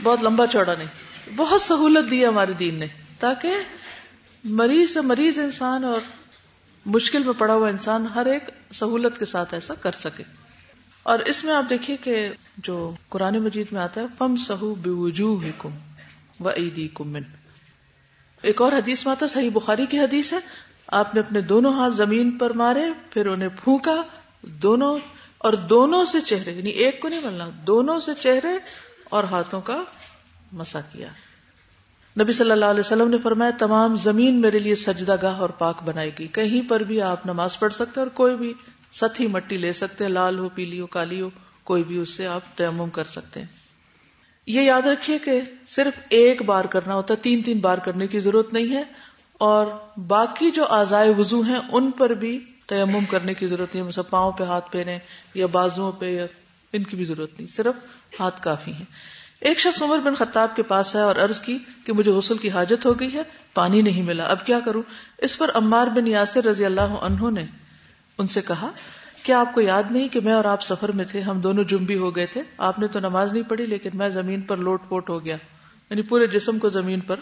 بہت لمبا چوڑا نہیں۔ بہت سہولت دی ہمارے دین نے۔ تاکہ مریض سے مریض انسان اور مشکل میں پڑا ہوا انسان ہر ایک سہولت کے ساتھ ایسا کر سکے۔ اور اس میں آپ دیکھیے کہ جو قرآن مجید میں آتا ہے فم سہو بے کم و عیدی کمن ایک اور حدیث میں آتا صحیح بخاری کی حدیث ہے۔ آپ نے اپنے دونوں ہاتھ زمین پر مارے، پھر انہیں پھونکا، دونوں اور دونوں سے چہرے یعنی ایک کو نہیں ملنا دونوں سے چہرے اور ہاتھوں کا مسا کیا۔ نبی صلی اللہ علیہ وسلم نے فرمایا، تمام زمین میرے لیے سجدہ گاہ اور پاک بنائی گئی کہیں پر بھی آپ نماز پڑھ سکتے اور کوئی بھی ستھی مٹی لے سکتے لال ہو، پیلی ہو، کالی ہو، کوئی بھی اس سے آپ تیمم کر سکتے ہیں۔ یہ یاد رکھیے کہ صرف ایک بار کرنا ہوتا ہے، تین تین بار کرنے کی ضرورت نہیں ہے۔ اور باقی جو آزائے وضو ہیں، ان پر بھی تیمم کرنے کی ضرورت نہیں ہے۔ پاؤں پہ ہاتھ پھیرے یا بازو پہ یا ان کی بھی ضرورت نہیں، صرف ہاتھ کافی ہیں۔ ایک شخص عمر بن خطاب کے پاس ہے اور عرض کی کہ مجھے غسل کی حاجت ہو گئی ہے، پانی نہیں ملا۔ اب کیا کروں؟ اس پر عمار بن یاسر رضی اللہ عنہ نے ان سے کہا، کیا آپ کو یاد نہیں کہ میں اور آپ سفر میں تھے؟ ہم دونوں جمبی ہو گئے تھے۔ آپ نے تو نماز نہیں پڑھی، لیکن میں زمین پر لوٹ پوٹ ہو گیا یعنی پورے جسم کو زمین پر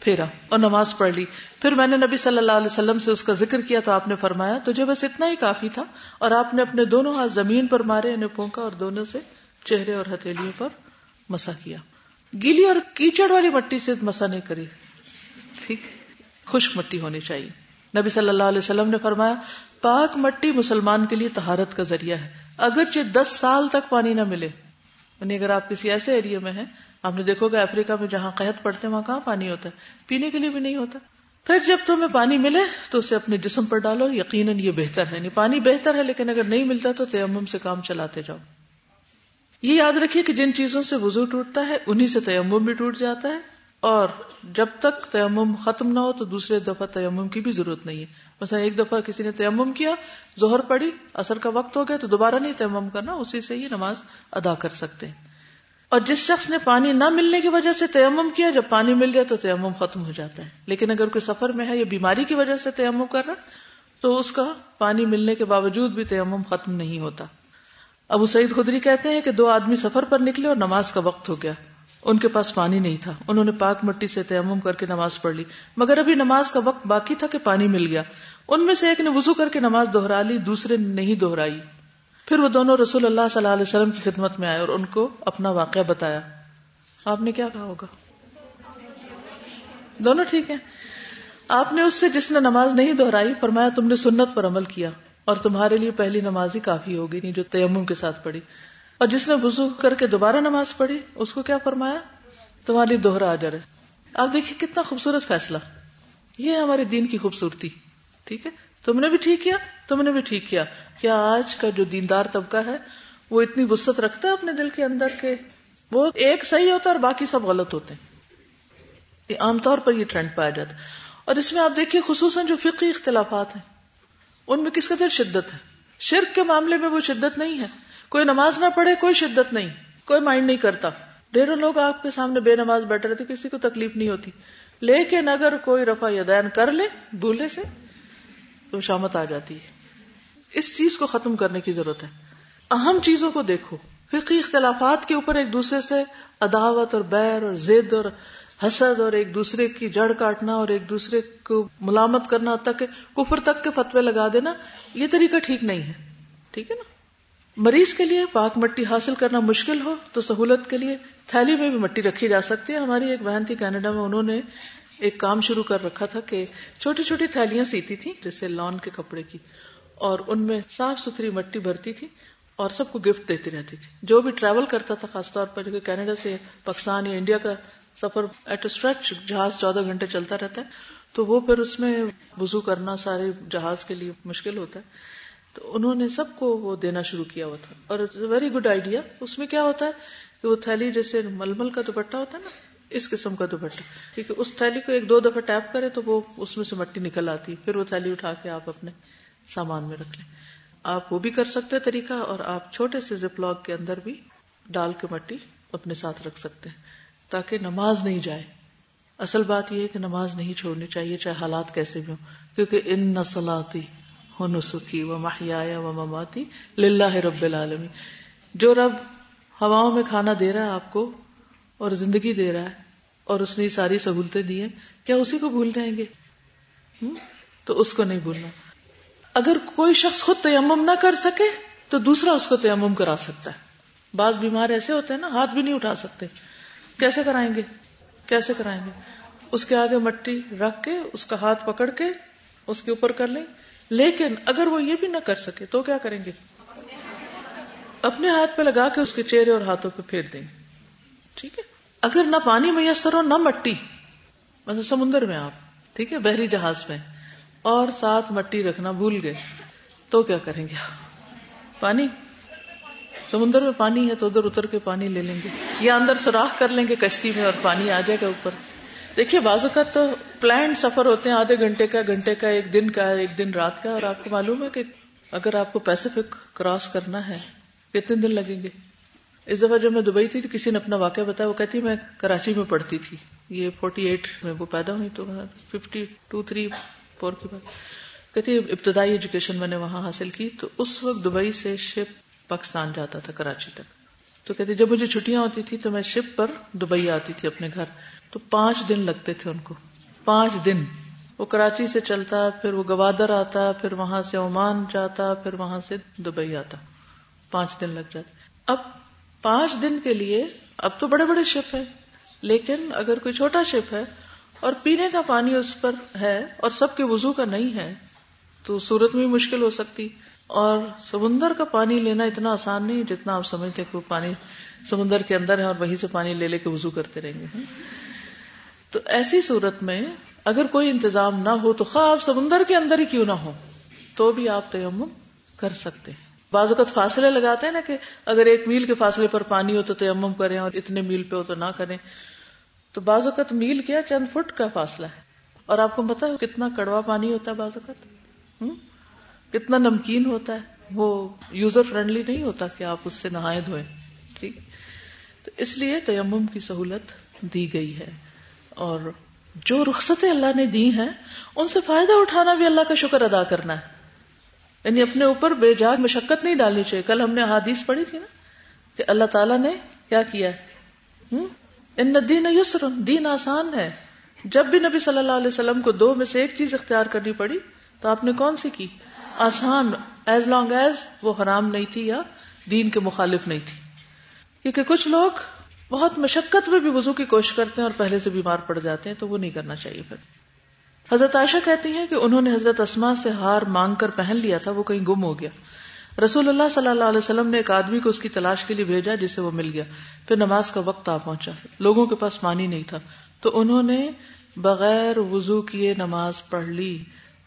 پھیرا اور نماز پڑھ لی۔ پھر میں نے نبی صلی اللہ علیہ وسلم سے اس کا ذکر کیا تو آپ نے فرمایا، تجھے بس اتنا ہی کافی تھا اور آپ نے اپنے دونوں ہاتھ زمین پر مارے، انہیں پھونکا اور دونوں سے چہرے اور ہتھیلیوں پر مسا کیا۔ گیلی اور کیچڑ والی مٹی سے مسا نہیں کری۔ ٹھیک۔ خشک مٹی ہونی چاہیے۔ نبی صلی اللہ علیہ وسلم نے فرمایا، پاک مٹی مسلمان کے لیے تہارت کا ذریعہ ہے۔ اگرچہ دس سال تک پانی نہ ملے یعنی اگر آپ کسی ایسے ایریا میں ہیں، آپ نے دیکھو گے افریقہ میں جہاں قحط پڑتے ہیں، وہاں کہاں پانی ہوتا ہے؟ پینے کے لیے بھی نہیں ہوتا۔ پھر جب تمہیں پانی ملے، تو اسے اپنے جسم پر ڈالو۔ یقیناً یہ بہتر ہے۔ یعنی پانی بہتر ہے، لیکن اگر نہیں ملتا تو تیمم سے کام چلاتے جاؤ۔ یہ یاد رکھیے کہ جن چیزوں سے وضو ٹوٹتا ہے، انہی سے تیمم بھی ٹوٹ جاتا ہے۔ اور جب تک تیمم ختم نہ ہو تو دوسرے دفعہ تیمم کی بھی ضرورت نہیں ہے۔ مثلا ایک دفعہ کسی نے تیمم کیا زہر پڑی اثر کا وقت ہو گیا تو دوبارہ نہیں تیمم کرنا، اسی سے ہی نماز ادا کر سکتے ہیں۔ اور جس شخص نے پانی نہ ملنے کی وجہ سے تیمم کیا، جب پانی مل جائے تو تیمم ختم ہو جاتا ہے۔ لیکن اگر کوئی سفر میں ہے یا بیماری کی وجہ سے تیمم کر رہا، تو اس کا پانی ملنے کے باوجود بھی تیمم ختم نہیں ہوتا۔ ابو سعید خدری کہتے ہیں کہ دو آدمی سفر پر نکلے اور نماز کا وقت ہو گیا۔ ان کے پاس پانی نہیں تھا۔ انہوں نے پاک مٹی سے تیمم کر کے نماز پڑھ لی۔ مگر ابھی نماز کا وقت باقی تھا کہ پانی مل گیا۔ ان میں سے ایک نے وضو کر کے نماز دوہرا لی، دوسرے نے نہیں دوہرائی پھر وہ دونوں رسول اللہ صلی اللہ علیہ وسلم کی خدمت میں آئے اور ان کو اپنا واقعہ بتایا۔ آپ نے کیا کہا ہوگا؟ دونوں ٹھیک ہیں۔ آپ نے اس سے جس نے نماز نہیں دہرائی، فرمایا تم نے سنت پر عمل کیا۔ اور تمہارے لیے پہلی نماز ہی کافی ہوگی، نہیں جو تیمم کے ساتھ پڑھی۔ اور جس نے وضو کر کے دوبارہ نماز پڑھی، اس کو کیا فرمایا؟ تمہاری دوہرا آ جائے آپ دیکھیے کتنا خوبصورت فیصلہ۔ یہ ہمارے دین کی خوبصورتی، ٹھیک ہے؟ تم نے بھی ٹھیک کیا، تم نے بھی ٹھیک کیا۔ کیا آج کا جو دیندار طبقہ ہے، وہ اتنی وسط رکھتا ہے اپنے دل کے اندر کے وہ ایک صحیح ہوتا ہے اور باقی سب غلط ہوتے ہیں۔ عام طور پر یہ ٹرینڈ پایا جاتا ہے۔ اور اس میں آپ دیکھیے خصوصاً جو فقی اختلافات ہیں۔ ان میں کس قدر شدت ہے؟ شرک کے معاملے میں وہ شدت نہیں ہے۔ کوئی نماز نہ پڑھے کوئی شدت نہیں۔ کوئی مائنڈ نہیں کرتا۔ ڈھیروں لوگ آپ کے سامنے بے نماز بیٹھ رہے تھے کسی کو تکلیف نہیں ہوتی۔ لیکن اگر کوئی رفا یدین کر لے، بھولے سے، تو شامت آ جاتی ہے۔ اس چیز کو ختم کرنے کی ضرورت ہے۔ اہم چیزوں کو دیکھو۔ فقی اختلافات کے اوپر ایک دوسرے سے عداوت اور بیر اور زد اور حسد اور ایک دوسرے کی جڑ کاٹنا اور ایک دوسرے کو ملامت کرنا تک کفر تک کے فتوے لگا دینا، یہ طریقہ ٹھیک نہیں ہے۔ ٹھیک ہے نا؟ مریض کے لیے پاک مٹی حاصل کرنا مشکل ہو تو سہولت کے لیے تھیلی میں بھی مٹی رکھی جا سکتی ہے۔ ہماری ایک بہن تھی کینیڈا میں، انہوں نے ایک کام شروع کر رکھا تھا کہ چھوٹی چھوٹی تھیلیاں سیتی تھی جیسے لان کے کپڑے کی، اور ان میں صاف ستھری مٹی بھرتی تھی اور سب کو گفٹ دیتی رہتی تھی۔ جو بھی ٹریول کرتا تھا، خاص طور پر کینیڈا سے پاکستان یا انڈیا کا سفر ایٹ اسٹریچ جہاز چودہ گھنٹے چلتا رہتا ہے، تو وہ پھر اس میں وزو کرنا سارے جہاز کے لیے مشکل ہوتا ہے۔ تو انہوں نے سب کو وہ دینا شروع کیا ہوا تھا۔ اور ویری گڈ آئیڈیا اس میں کیا ہوتا ہے کہ وہ تھیلی جیسے ململ کا دوپٹہ ہوتا ہے نا، اس قسم کا دوپٹہ۔ کیونکہ اس تھیلی کو ایک دو دفعہ ٹیپ کرے تو وہ اس میں سے مٹی نکل آتی۔ پھر وہ تھیلی اٹھا کے آپ اپنے سامان میں رکھ لیں۔ آپ وہ بھی کر سکتے طریقہ، اور آپ چھوٹے سے زپ کے اندر بھی ڈال کے مٹی اپنے ساتھ رکھ سکتے ہیں۔ تاکہ نماز نہیں جائے۔ اصل بات یہ ہے کہ نماز نہیں چھوڑنی چاہیے، چاہے حالات کیسے بھی ہوں۔ کیونکہ ان نسلاتی ہو نسخی و محیا و مماتی للہ رب العالمی جو رب ہواؤں میں کھانا دے رہا ہے آپ کو اور زندگی دے رہا ہے اور اس نے ساری سہولتیں دی ہیں، کیا اسی کو بھول جائیں گے؟ تو اس کو نہیں بھولنا۔ اگر کوئی شخص خود تیمم نہ کر سکے تو دوسرا اس کو تیمم کرا سکتا ہے۔ بعض بیمار ایسے ہوتے ہیں نا، ہاتھ بھی نہیں اٹھا سکتے۔ کیسے کرائیں گے؟ کیسے کرائیں گے؟ اس کے آگے مٹی رکھ کے، اس کا ہاتھ پکڑ کے، اس کے اوپر کر لیں۔ لیکن اگر وہ یہ بھی نہ کر سکے، تو کیا کریں گے؟ اپنے ہاتھ پہ لگا کے اس کے چہرے اور ہاتھوں پہ پھیر دیں۔ گے ٹھیک ہے؟ اگر نہ پانی میسر ہو، نہ مٹی۔ مطلب سمندر میں آپ، ٹھیک ہے؟ بحری جہاز میں۔ اور ساتھ مٹی رکھنا بھول گئے، تو کیا کریں گے؟ پانی؟ سمندر میں پانی ہے تو ادھر اتر کے پانی لے لیں گے یا اندر سوراخ کر لیں گے کشتی میں اور پانی آ جائے گا اوپر۔ دیکھیے، بعض اوقات تو پلانٹ سفر ہوتے ہیں، آدھے گھنٹے کا گھنٹے کا، ایک دن کا، ایک دن رات کا، اور آپ کو معلوم ہے کہ اگر آپ کو پیسفک کراس کرنا ہے، کتنے دن لگیں گے؟ اس دفعہ جب میں دبئی تھی تو کسی نے اپنا واقعہ بتایا، وہ کہتی، میں کراچی میں پڑھتی تھی۔ یہ فورٹی ایٹ میں وہ پیدا ہوئی تو ففٹی ٹو تھری فور کی بات کہتی، ابتدائی ایجوکیشن میں نے وہاں حاصل کی۔ تو اس وقت دبئی سے شپ پاکستان جاتا تھا کراچی تک۔ تو کہتی جب مجھے چھٹیاں ہوتی تھی تو میں شپ پر دبئی آتی تھی اپنے گھر۔ تو پانچ دن لگتے تھے ان کو۔ پانچ دن۔ وہ کراچی سے چلتا، پھر وہ گوادر آتا، پھر وہاں سے عمان جاتا، پھر وہاں سے دبئی آتا۔ پانچ دن لگ جاتے۔ اب پانچ دن کے لیے اب تو بڑے بڑے شپ ہے لیکن اگر کوئی چھوٹا شپ ہے اور پینے کا پانی اس پر ہے اور سب کے وضو کا نہیں ہے، تو صورت میں مشکل ہو سکتی۔ اور سمندر کا پانی لینا اتنا آسان نہیں جتنا آپ سمجھتے کہ وہ پانی سمندر کے اندر ہے اور وہیں سے پانی لے لے کے وضو کرتے رہیں گے۔ تو ایسی صورت میں اگر کوئی انتظام نہ ہو تو خواہ آپ سمندر کے اندر ہی کیوں نہ ہو، تو بھی آپ تیمم کر سکتے ہیں۔ بعض اوقات فاصلے لگاتے ہیں نا کہ اگر ایک میل کے فاصلے پر پانی ہو تو تیمم کریں اور اتنے میل پہ ہو تو نہ کریں۔ تو بعض اوقات میل کیا چند فٹ کا فاصلہ ہے۔ اور آپ کو پتا ہے کتنا کڑوا پانی ہوتا ہے بعض اوقات؟ کتنا نمکین ہوتا ہے، وہ یوزر فرینڈلی نہیں ہوتا کہ آپ اس سے نہائے دھوئیں ٹھیک؟ تو اس لیے تیمم کی سہولت دی گئی ہے۔ اور جو رخصتیں اللہ نے دی ہیں، ان سے فائدہ اٹھانا بھی اللہ کا شکر ادا کرنا ہے۔ یعنی اپنے اوپر بے جاگ مشقت نہیں ڈالنی چاہیے۔ کل ہم نے حادیث پڑھی تھی نا کہ اللہ تعالیٰ نے کیا کیا ہے؟ ان دین یسر دین آسان ہے۔ جب بھی نبی صلی اللہ علیہ وسلم کو دو میں سے ایک چیز اختیار کرنی پڑی، تو آپ نے کون سی کی؟ آسان ایز لانگ ایز وہ حرام نہیں تھی یا دین کے مخالف نہیں تھی۔ کیونکہ کچھ لوگ بہت مشقت میں بھی وضو کی کوشش کرتے ہیں اور پہلے سے بیمار پڑ جاتے ہیں، تو وہ نہیں کرنا چاہیے پھر۔ حضرت عائشہ کہتی ہیں کہ انہوں نے حضرت اسما سے ہار مانگ کر پہن لیا تھا، وہ کہیں گم ہو گیا۔ رسول اللہ صلی اللہ علیہ وسلم نے ایک آدمی کو اس کی تلاش کے لیے بھیجا جسے وہ مل گیا۔ پھر نماز کا وقت آ پہنچا۔ لوگوں کے پاس پانی نہیں تھا۔ تو انہوں نے بغیر وضو کیے نماز پڑھ لی۔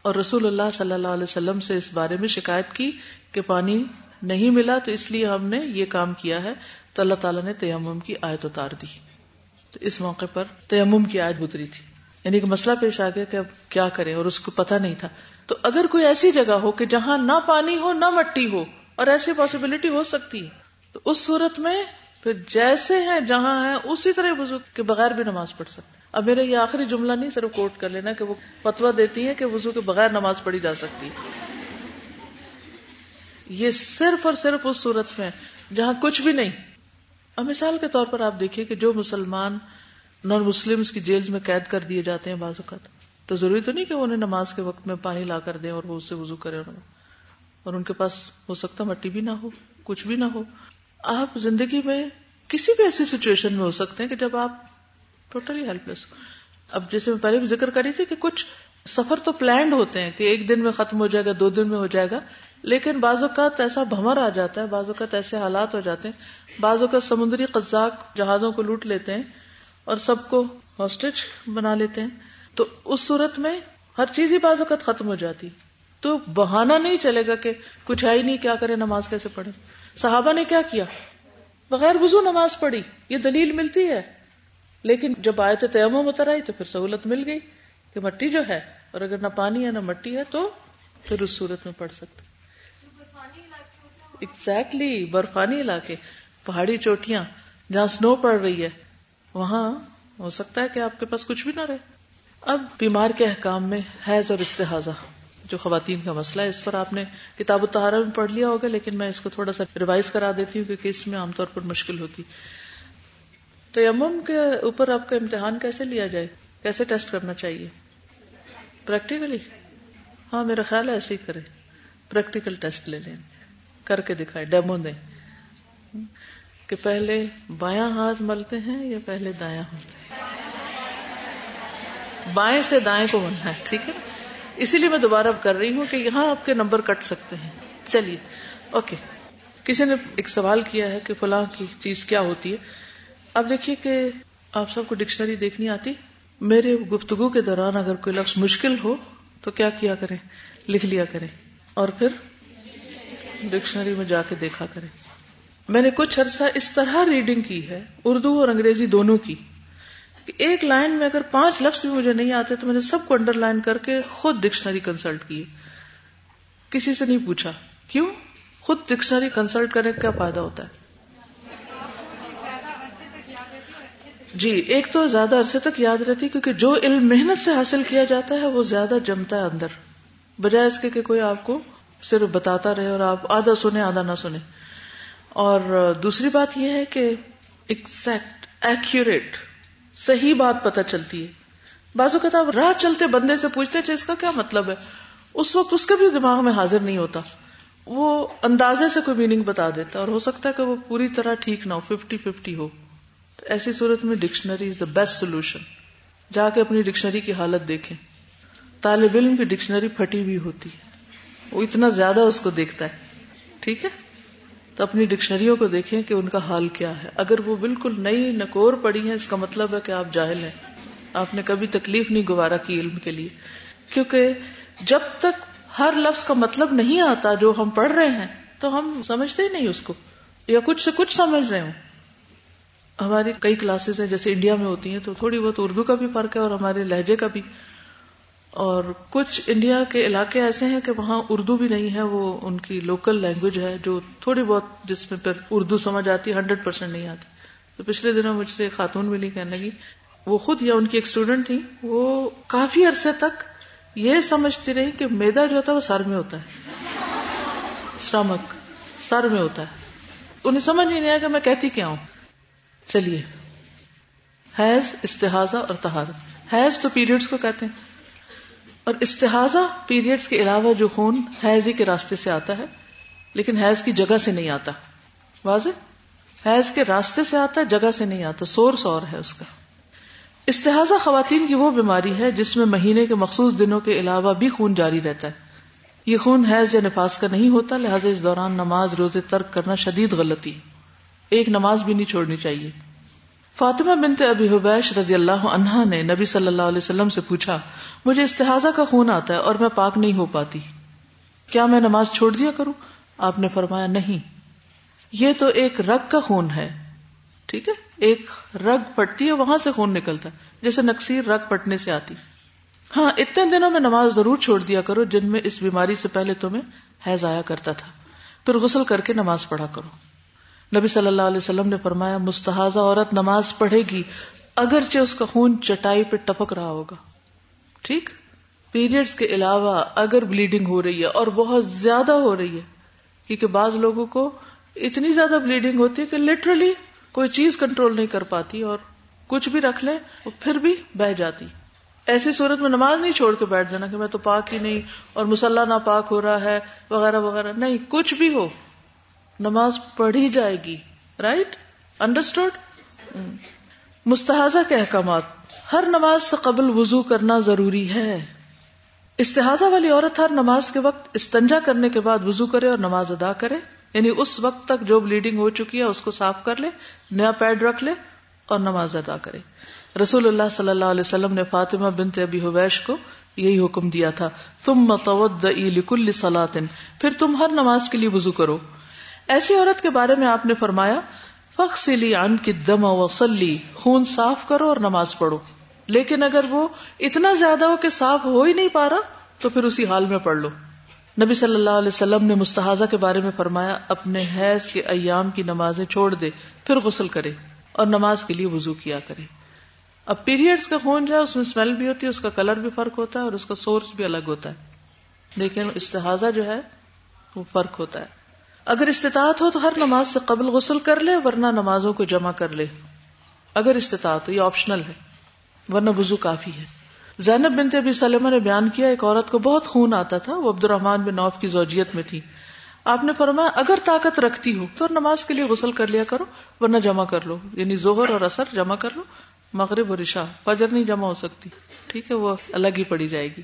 اور رسول اللہ صلی اللہ علیہ وسلم سے اس بارے میں شکایت کی کہ پانی نہیں ملا تو اس لیے ہم نے یہ کام کیا ہے تو اللہ تعالیٰ نے تیمم کی آیت اتار دی۔ تو اس موقع پر تیمم کی آیت گزری تھی۔ یعنی کہ مسئلہ پیش آ گیا کہ اب کیا کریں اور اس کو پتا نہیں تھا۔ تو اگر کوئی ایسی جگہ ہو کہ جہاں نہ پانی ہو، نہ مٹی ہو اور ایسی پاسبلٹی ہو سکتی ہے، تو اس صورت میں پھر جیسے ہیں جہاں ہیں، اسی طرح وضو کے بغیر بھی نماز پڑھ سکتے اب میرا یہ آخری جملہ نہیں صرف کوٹ کر لینا کہ وہ فتوا دیتی ہے کہ وضو کے بغیر نماز پڑھی جا سکتی۔ یہ صرف اور صرف اس صورت میں جہاں کچھ بھی نہیں۔ اب مثال کے طور پر آپ دیکھیے کہ جو مسلمان نان مسلم کی جیل میں قید کر دیے جاتے ہیں بعض اوقات، تو ضروری تو نہیں کہ انہیں نماز کے وقت میں پانی لا کر دیں اور وہ اسے وضو کرے اور ان کے پاس ہو سکتا مٹی بھی نہ ہو، کچھ بھی نہ ہو۔ آپ زندگی میں کسی بھی ایسی سچویشن میں ہو سکتے ہیں کہ جب آپ ٹوٹلی ہیلپ لیس اب جیسے میں پہلے بھی ذکر کری تھی کہ کچھ سفر تو پلانڈ ہوتے ہیں کہ ایک دن میں ختم ہو جائے گا، دو دن میں ہو جائے گا، لیکن بعض اوقات ایسا بھمر آ جاتا ہے، بعض اوقات ایسے حالات ہو جاتے ہیں۔ بعض اوقات سمندری قزاق جہازوں کو لوٹ لیتے ہیں اور سب کو ہاسٹیج بنا لیتے ہیں۔ تو اس صورت میں ہر چیز ہی بعض اوقات ختم ہو جاتی۔ تو بہانا نہیں چلے گا کہ کچھ ہے ہی نہیں، کیا کرے نماز کیسے پڑھے صحابہ نے کیا کیا؟ بغیر وضو نماز پڑھی، یہ دلیل ملتی ہے۔ لیکن جب آئے تھے تیمم اتر آئی تو پھر سہولت مل گئی کہ مٹی جو ہے اور اگر نہ پانی ہے نہ مٹی ہے تو پھر اس صورت میں پڑھ سکتے ایگزیکٹلی برفانی علاقے، پہاڑی چوٹیاں، جہاں سنو پڑ رہی ہے، وہاں ہو سکتا ہے کہ آپ کے پاس کچھ بھی نہ رہے۔ اب بیمار کے احکام میں حیض اور استحاظہ جو خواتین کا مسئلہ ہے، اس پر آپ نے کتاب و تہارا میں پڑھ لیا ہوگا، لیکن میں اس کو تھوڑا سا ریوائز کرا دیتی ہوں کیونکہ اس میں عام طور پر مشکل ہوتی۔ تیمم کے اوپر آپ کا امتحان کیسے لیا جائے؟ کیسے ٹیسٹ کرنا چاہیے؟ پریکٹیکلی ہاں میرا خیال ہے ایسے ہی کرے پریکٹیکل ٹیسٹ لے لیں۔ کر کے دکھائے ڈیمو دیں۔ کہ پہلے بایاں ہاتھ ملتے ہیں یا پہلے دایاں ملتے ہیں بائیں سے دائیں کو ملنا ہے، ٹھیک ہے؟ اسی لیے میں دوبارہ کر رہی ہوں کہ یہاں آپ کے نمبر کٹ سکتے ہیں۔ چلیے، اوکے۔ کسی نے ایک سوال کیا ہے کہ فلاں کی چیز کیا ہوتی ہے؟ اب دیکھیے کہ آپ سب کو ڈکشنری دیکھنی آتی۔ میرے گفتگو کے دوران اگر کوئی لفظ مشکل ہو تو کیا کیا کریں؟ لکھ لیا کریں۔ اور پھر ڈکشنری میں جا کے دیکھا کریں۔ میں نے کچھ عرصہ اس طرح ریڈنگ کی ہے، اردو اور انگریزی دونوں کی، کہ ایک لائن میں اگر پانچ لفظ بھی مجھے نہیں آتے تو میں نے سب کو انڈر لائن کر کے خود ڈکشنری کنسلٹ کی۔ کسی سے نہیں پوچھا۔ کیوں؟ خود ڈکشنری کنسلٹ کرنے کا کیا فائدہ ہوتا ہے؟ جی ایک تو زیادہ عرصے تک یاد رہتی، کیونکہ جو علم محنت سے حاصل کیا جاتا ہے، وہ زیادہ جمتا ہے اندر۔ بجائے اس کے کہ کوئی آپ کو صرف بتاتا رہے اور آپ آدھا سنے آدھا نہ سنے اور دوسری بات یہ ہے کہ ایکزیکٹ ایکوریٹ صحیح بات پتہ چلتی ہے۔ بعض اوقات آپ راہ چلتے بندے سے پوچھتے تھے اس کا کیا مطلب ہے؟ اس وقت اس کا بھی دماغ میں حاضر نہیں ہوتا۔ وہ اندازے سے کوئی میننگ بتا دیتا اور ہو سکتا ہے کہ وہ پوری طرح ٹھیک نہ ہو ففٹی ففٹی ہو۔ ایسی صورت میں dictionary is the best solution جا کے اپنی ڈکشنری کی حالت دیکھیں۔ طالب علم کی ڈکشنری پھٹی ہوئی ہوتی ہے۔ وہ اتنا زیادہ اس کو دیکھتا ہے۔ ٹھیک ہے؟ تو اپنی ڈکشنریوں کو دیکھیں کہ ان کا حال کیا ہے۔ اگر وہ بالکل نئی نکور پڑی ہے اس کا مطلب ہے کہ آپ جاہل ہیں۔ آپ نے کبھی تکلیف نہیں گوارا کی علم کے لیے۔ کیونکہ جب تک ہر لفظ کا مطلب نہیں آتا جو ہم پڑھ رہے ہیں، تو ہم سمجھتے ہی نہیں اس کو۔ یا کچھ سے کچھ سمجھ رہے ہوں۔ ہماری کئی کلاسز ہیں، جیسے انڈیا میں ہوتی ہیں، تو تھوڑی بہت اردو کا بھی فرق ہے اور ہمارے لہجے کا بھی۔ اور کچھ انڈیا کے علاقے ایسے ہیں کہ وہاں اردو بھی نہیں ہے، وہ ان کی لوکل لینگویج ہے، جو تھوڑی بہت جس میں پھر اردو سمجھ آتی ہے ہنڈریڈ پرسینٹ نہیں آتی۔ تو پچھلے دنوں مجھ سے خاتون ملی کہنے لگی۔ وہ خود یا ان کی ایک اسٹوڈینٹ تھی وہ کافی عرصے تک یہ سمجھتی رہی کہ میدا جو ہوتا ہے، وہ سر میں ہوتا ہے۔ اسٹمک سر میں ہوتا ہے۔ انہیں سمجھ نہیں آیا کہ میں کہتی کیا ہوں۔ چلیے۔ حیض استحاظہ اور تہارت حیض تو پیریڈز کو کہتے ہیں۔ اور استحاظہ پیریڈز کے علاوہ جو خون حیض ہی کے راستے سے آتا ہے، لیکن حیض کی جگہ سے نہیں آتا۔ واضح؟ حیض کے راستے سے آتا ہے جگہ سے نہیں آتا۔ سورس اور ہے اس کا۔ استحاظہ خواتین کی وہ بیماری ہے جس میں مہینے کے مخصوص دنوں کے علاوہ بھی خون جاری رہتا ہے۔ یہ خون حیض یا نفاس کا نہیں ہوتا، لہٰذا اس دوران نماز، روزے ترک کرنا شدید غلطی ایک نماز بھی نہیں چھوڑنی چاہیے۔ فاطمہ بنت ابی حبیش رضی اللہ عنہا نے نبی صلی اللہ علیہ وسلم سے پوچھا، مجھے استحاظہ کا خون آتا ہے اور میں پاک نہیں ہو پاتی۔ کیا میں نماز چھوڑ دیا کروں؟ آپ نے فرمایا، نہیں۔ یہ تو ایک رگ کا خون ہے۔ ٹھیک ہے؟ ایک رگ پٹتی ہے، وہاں سے خون نکلتا ہے، جیسے نکسیر رگ پٹنے سے آتی۔ ہاں اتنے دنوں میں نماز ضرور چھوڑ دیا کرو، جن میں اس بیماری سے پہلے تمہیں حیض آیا کرتا تھا۔ پھر غسل کر کے نماز پڑھا کرو۔ نبی صلی اللہ علیہ وسلم نے فرمایا مستحض عورت نماز پڑھے گی، اگرچہ اس کا خون چٹائی پہ ٹپک رہا ہوگا۔ ٹھیک؟ پیریڈز کے علاوہ اگر بلیڈنگ ہو رہی ہے اور بہت زیادہ ہو رہی ہے، کیونکہ بعض لوگوں کو اتنی زیادہ بلیڈنگ ہوتی ہے کہ لٹرلی کوئی چیز کنٹرول نہیں کر پاتی اور کچھ بھی رکھ لے پھر بھی بہ جاتی۔ ایسی صورت میں نماز نہیں چھوڑ کے بیٹھ جانا کہ میں تو پاک ہی نہیں اور مسلح نہ پاک ہو رہا ہے، وغیرہ وغیرہ۔ نہیں، کچھ بھی ہو۔ نماز پڑھی جائے گی رائٹ انڈرسٹوڈ مستحضہ کے احکامات، ہر نماز سے قبل وضو کرنا ضروری ہے۔ استحاظہ والی عورت ہر نماز کے وقت استنجا کرنے کے بعد وضو کرے اور نماز ادا کرے۔ یعنی اس وقت تک جو بلیڈنگ ہو چکی ہے، اس کو صاف کر لے، نیا پیڈ رکھ لے اور نماز ادا کرے۔ رسول اللہ صلی اللہ علیہ وسلم نے فاطمہ بنت ابی حویش کو یہی حکم دیا تھا تم متود لکل سلاطن پھر تم ہر نماز کے لیے وضو کرو۔ ایسی عورت کے بارے میں آپ نے فرمایا فخلی ان کی دم وسلی خون صاف کرو اور نماز پڑھو۔ لیکن اگر وہ اتنا زیادہ ہو کہ صاف ہو ہی نہیں پا رہا، تو پھر اسی حال میں پڑھ لو۔ نبی صلی اللہ علیہ وسلم نے مستحضہ کے بارے میں فرمایا، اپنے حیض کے ایام کی نمازیں چھوڑ دے، پھر غسل کرے اور نماز کے لیے وضو کیا کرے۔ اب پیریڈس کا خون جو ہے، اس میں اسمیل بھی ہوتی ہے، اس کا کلر بھی فرق ہوتا ہے اور اس کا سورس بھی الگ ہوتا ہے۔ لیکن استحاظہ جو ہے، وہ فرق ہوتا ہے۔ اگر استطاعت ہو تو ہر نماز سے قبل غسل کر لے، ورنہ نمازوں کو جمع کر لے۔ اگر استطاعت ہو، یہ آپشنل ہے، ورنہ وضو کافی ہے۔ زینب بنت ابی سلمہ نے بیان کیا، ایک عورت کو بہت خون آتا تھا، وہ عبد الرحمان بن نوف کی زوجیت میں تھی۔ آپ نے فرمایا، اگر طاقت رکھتی ہو تو نماز کے لیے غسل کر لیا کرو، ورنہ جمع کر لو۔ یعنی زہر اور اثر جمع کر لو، مغرب اور رشا فجر نہیں جمع ہو سکتی۔ ٹھیک ہے، وہ الگ ہی پڑی جائے گی۔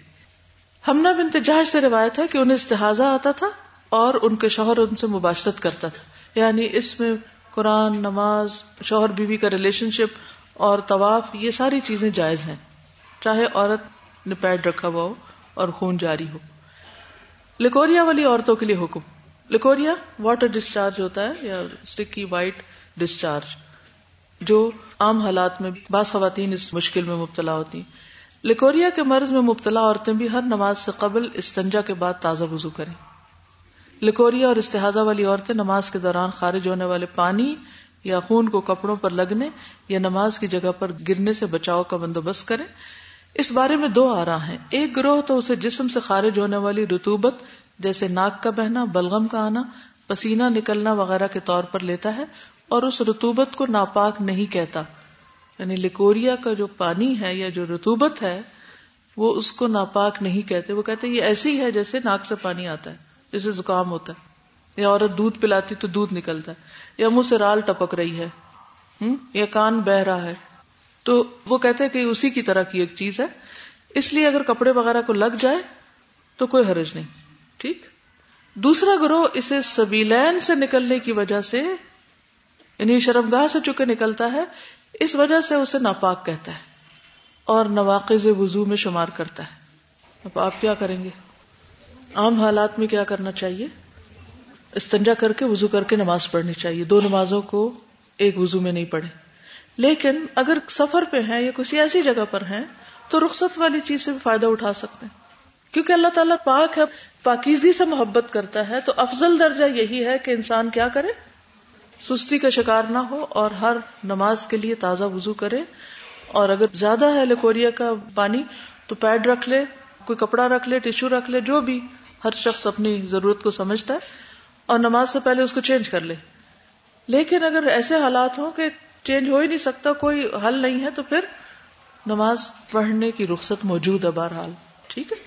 ہمنا بن تجاج سے روایت ہے کہ انہیں استحاظہ آتا تھا اور ان کے شوہر ان سے مباشرت کرتا تھا۔ یعنی اس میں قرآن، نماز، شوہر، بیوی کا ریلیشن شپ اور طواف، یہ ساری چیزیں جائز ہیں۔ چاہے عورت نے پیڈ رکھا ہوا ہو اور خون جاری ہو۔ لکوریا والی عورتوں کے لیے حکم۔ لکوریا واٹر ڈسچارج ہوتا ہے یا اسٹکی وائٹ ڈسچارج، جو عام حالات میں بعض خواتین اس مشکل میں مبتلا ہوتی ہیں۔ لکوریا کے مرض میں مبتلا عورتیں بھی ہر نماز سے قبل استنجا کے بعد تازہ وضو کریں۔ لکوریا اور استحاظہ والی عورتیں نماز کے دوران خارج ہونے والے پانی یا خون کو کپڑوں پر لگنے یا نماز کی جگہ پر گرنے سے بچاؤ کا بندوبست کریں۔ اس بارے میں دو آ رہا ہے ایک گروہ تو اسے جسم سے خارج ہونے والی رتوبت جیسے ناک کا بہنا، بلغم کا آنا، پسینہ نکلنا وغیرہ کے طور پر لیتا ہے اور اس رتوبت کو ناپاک نہیں کہتا۔ یعنی لکوریا کا جو پانی ہے یا جو رتوبت ہے، وہ اس کو ناپاک نہیں کہتے۔ وہ کہتے یہ ایسی ہے جیسے ناک سے پانی آتا ہے۔ جیسے زکام ہوتا ہے۔ یا عورت دودھ پلاتی تو دودھ نکلتا ہے۔ یا منہ سے رال ٹپک رہی ہے۔ یا کان بہ رہا ہے۔ تو وہ کہتے کہ اسی کی طرح کی ایک چیز ہے۔ اس لیے اگر کپڑے وغیرہ کو لگ جائے تو کوئی حرج نہیں۔ ٹھیک؟ دوسرا گروہ اسے سبیلین سے نکلنے کی وجہ سے یعنی شرمگاہ سے چکے نکلتا ہے، اس وجہ سے اسے ناپاک کہتا ہے اور نواقز وضو میں شمار کرتا ہے۔ اب آپ کیا کریں گے؟ عام حالات میں کیا کرنا چاہیے؟ استنجا کر کے وضو کر کے نماز پڑھنی چاہیے۔ دو نمازوں کو ایک وضو میں نہیں پڑھے لیکن اگر سفر پہ ہیں یا کسی ایسی جگہ پر ہیں، تو رخصت والی چیز سے بھی فائدہ اٹھا سکتے ہیں۔ کیونکہ اللہ تعالیٰ پاک ہے، پاکیزگی سے محبت کرتا ہے، تو افضل درجہ یہی ہے کہ انسان کیا کرے؟ سستی کا شکار نہ ہو اور ہر نماز کے لیے تازہ وضو کرے۔ اور اگر زیادہ ہے لیکوریا کا پانی، تو پیڈ رکھ لے، کوئی کپڑا رکھ لے ٹیشو رکھ لے، جو بھی۔ ہر شخص اپنی ضرورت کو سمجھتا ہے اور نماز سے پہلے اس کو چینج کر لے۔ لیکن اگر ایسے حالات ہوں کہ چینج ہو ہی نہیں سکتا، کوئی حل نہیں ہے، تو پھر نماز پڑھنے کی رخصت موجود ہے بہرحال۔ ٹھیک ہے؟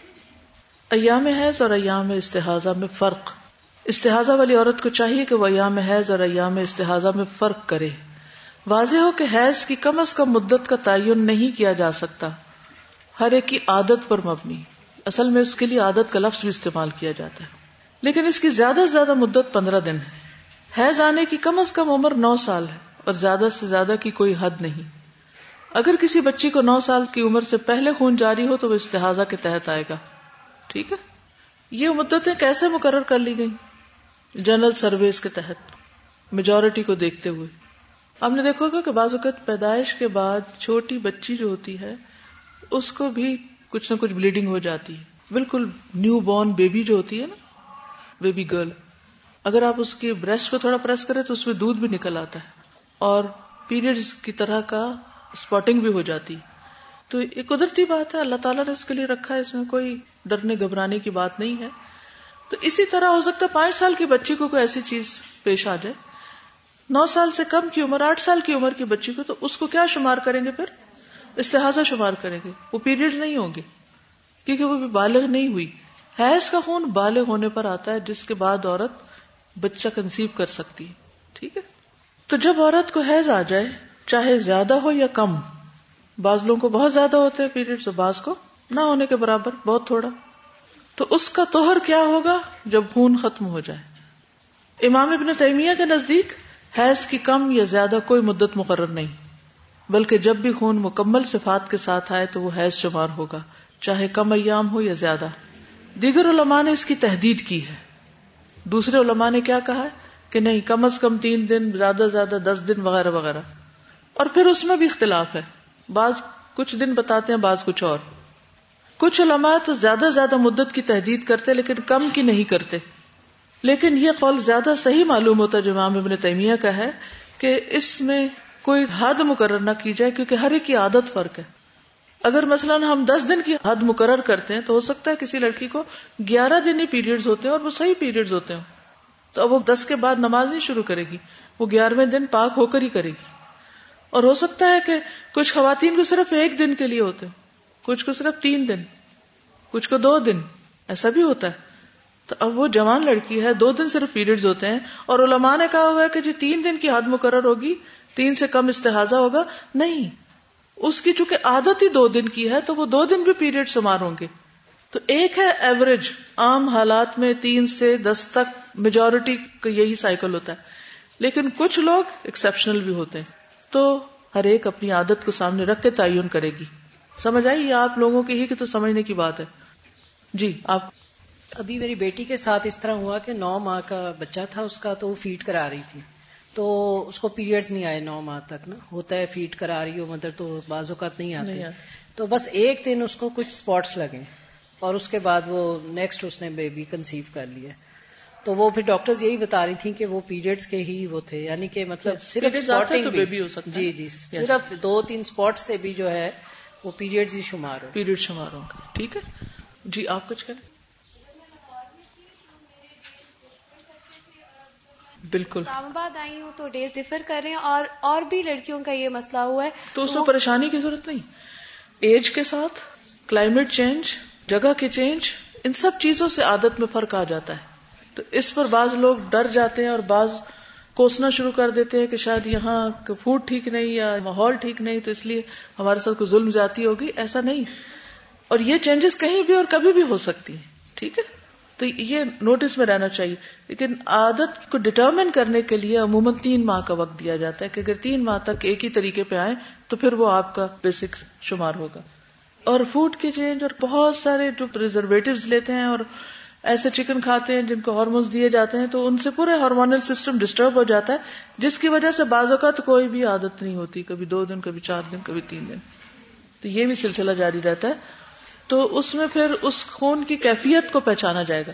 ایام حیض اور ایام استحاظہ میں فرق۔ استحاظہ والی عورت کو چاہیے کہ وہ ایام حیض اور ایام استحاظہ میں فرق کرے۔ واضح ہو کہ حیض کی کم از کم مدت کا تعین نہیں کیا جا سکتا۔ ہر ایک کی عادت پر مبنی۔ اصل میں اس کے لیے عادت کا لفظ بھی استعمال کیا جاتا ہے۔ لیکن اس کی زیادہ سے زیادہ مدت پندرہ دن ہے۔ حیض آنے کی کم از کم عمر نو سال ہے اور زیادہ سے زیادہ کی کوئی حد نہیں۔ اگر کسی بچی کو نو سال کی عمر سے پہلے خون جاری ہو تو وہ استحاظہ کے تحت آئے گا۔ ٹھیک ہے؟ یہ مدتیں کیسے مقرر کر لی گئی جنرل سروس کے تحت میجورٹی کو دیکھتے ہوئے۔ آپ نے دیکھو گا کہ بعض اوقات پیدائش کے بعد چھوٹی بچی جو ہوتی ہے، اس کو بھی کچھ نہ کچھ بلیڈنگ ہو جاتی ہے۔ بالکل نیو بورن بیبی جو ہوتی ہے نا بیبی گرل اگر آپ اس کی بریسٹ کو تھوڑا پریس کرے تو اس میں دودھ بھی نکل آتا ہے۔ اور پیریڈ کی طرح کا اسپاٹنگ بھی ہو جاتی تو یہ قدرتی بات ہے، اللہ تعالیٰ نے اس کے لیے رکھا ہے، اس میں کوئی ڈرنے گھبرانے کی بات نہیں ہے۔ تو اسی طرح ہو سکتا ہے پانچ سال کی بچی کو کوئی ایسی چیز پیش آ جائے۔ نو سال سے کم کی عمر، آٹھ سال کی عمر کی بچی کو، تو اس کو کیا شمار کریں گے پھر؟ استحاظہ شمار کریں گے۔ وہ پیریڈ نہیں ہوں گے۔ کیونکہ وہ بھی بالغ نہیں ہوئی۔ حیض کا خون بالغ ہونے پر آتا ہے، جس کے بعد عورت بچہ کنسیو کر سکتی ہے۔ ٹھیک ہے؟ تو جب عورت کو حیض آ جائے، چاہے زیادہ ہو یا کم، بعض لوگوں کو بہت زیادہ ہوتے ہیں پیریڈ بعض کو نہ ہونے کے برابر، بہت تھوڑا۔ تو اس کا توہر کیا ہوگا جب خون ختم ہو جائے؟ امام ابن تیمیہ کے نزدیک حیض کی کم یا زیادہ کوئی مدت مقرر نہیں۔ بلکہ جب بھی خون مکمل صفات کے ساتھ آئے تو وہ حیض شمار ہوگا، چاہے کم ایام ہو یا زیادہ۔ دیگر علماء نے اس کی تحدید کی ہے۔ دوسرے علماء نے کیا کہا؟ ہے کہ نہیں، کم از کم تین دن، زیادہ زیادہ دس دن وغیرہ وغیرہ۔ اور پھر اس میں بھی اختلاف ہے۔ بعض کچھ دن بتاتے ہیں، بعض کچھ اور۔ کچھ علماء تو زیادہ زیادہ مدت کی تحدید کرتے، لیکن کم کی نہیں کرتے۔ لیکن یہ قول زیادہ صحیح معلوم ہوتا، جو امام ابن تیمیہ کا ہے، کہ اس میں کوئی حد مقرر نہ کی جائے کیونکہ ہر ایک کی عادت فرق ہے۔ اگر مثلاً ہم دس دن کی حد مقرر کرتے ہیں تو ہو سکتا ہے کسی لڑکی کو گیارہ دن ہی پیریڈ ہوتے ہیں اور وہ صحیح پیریڈ ہوتے ہیں تو اب وہ دس کے بعد نماز نہیں شروع کرے گی، وہ گیارہویں دن پاک ہو کر ہی کرے گی۔ اور ہو سکتا ہے کہ کچھ خواتین کو صرف ایک دن کے لیے ہوتے کچھ کو صرف تین دن، کچھ کو دو دن، ایسا بھی ہوتا ہے۔ تو اب وہ جوان لڑکی ہے، دو دن صرف پیریڈ ہوتے ہیں اور علماء نے کہا ہوا ہے کہ جی تین دن کی حد مقرر ہوگی تین سے کم استحاظہ ہوگا؟ نہیں. اس کی چونکہ عادت ہی دو دن کی ہے تو وہ دو دن بھی پیریڈ شمار ہوں گے. تو ایک ہے ایوریج، عام حالات میں تین سے دس تک میجورٹی کا یہی سائیکل ہوتا ہے. لیکن کچھ لوگ ایکسپشنل بھی ہوتے ہیں. تو ہر ایک اپنی عادت کو سامنے رکھ کے تعین کرے گی. سمجھ آئی؟ آپ لوگوں کی ہی کہ تو سمجھنے کی بات ہے. جی آپ ابھی میری بیٹی کے ساتھ اس طرح ہوا کہ نو ماہ کا بچہ تھا، اس کا تو وہ فیڈ کرا رہی تھی۔ تو اس کو پیریڈز نہیں آئے نو ماہ تک نا۔ ہوتا ہے فیڈ کرا رہی ہو مدر تو بعض اوقات نہیں آتے۔ تو بس ایک دن اس کو کچھ اسپاٹس لگے۔ اور اس کے بعد وہ نیکسٹ اس نے بیبی کنسیو کر لیا تو وہ پھر ڈاکٹرز یہی بتا رہی تھیں کہ وہ پیریڈز کے ہی وہ تھے۔ یعنی کہ مطلب صرف جی جی۔ صرف دو تین اسپاٹ سے بھی جو ہے وہ پیریڈز ہی شمار ہو۔ پیریڈ شمار ہوں ٹھیک ہے۔ جی آپ کچھ کریں بالکل۔ اسلام آباد آئی ہوں تو ڈیز ڈفر کر رہے ہیں اور اور بھی لڑکیوں کا یہ مسئلہ ہوا ہے۔ تو اس میں پریشانی کی ضرورت نہیں۔ ایج کے ساتھ کلائمیٹ چینج جگہ کے چینج ان سب چیزوں سے عادت میں فرق آ جاتا ہے۔ تو اس پر بعض لوگ ڈر جاتے ہیں اور بعض کوسنا شروع کر دیتے ہیں کہ شاید یہاں فوڈ ٹھیک نہیں یا ماحول ٹھیک نہیں تو اس لیے ہمارے ساتھ کوئی ظلم جاتی ہوگی ایسا نہیں۔ اور یہ چینجز کہیں بھی اور کبھی بھی ہو سکتی ہیں ٹھیک ہے؟ تو یہ نوٹس میں رہنا چاہیے۔ لیکن عادت کو ڈٹرمن کرنے کے لیے عموماً تین ماہ کا وقت دیا جاتا ہے کہ اگر تین ماہ تک ایک ہی طریقے پہ آئے تو پھر وہ آپ کا بیسک شمار ہوگا۔ اور فوڈ کے چینج اور بہت سارے جو پرزرویٹو لیتے ہیں اور ایسے چکن کھاتے ہیں جن کو ہارمونس دیے جاتے ہیں تو ان سے پورے ہارمونل سسٹم ڈسٹرب ہو جاتا ہے، جس کی وجہ سے بعض اوقات کوئی بھی عادت نہیں ہوتی، کبھی دو دن، کبھی چار دن، کبھی تین دن۔ تو یہ بھی سلسلہ جاری رہتا ہے۔ تو اس میں پھر اس خون کی کیفیت کو پہچانا جائے گا۔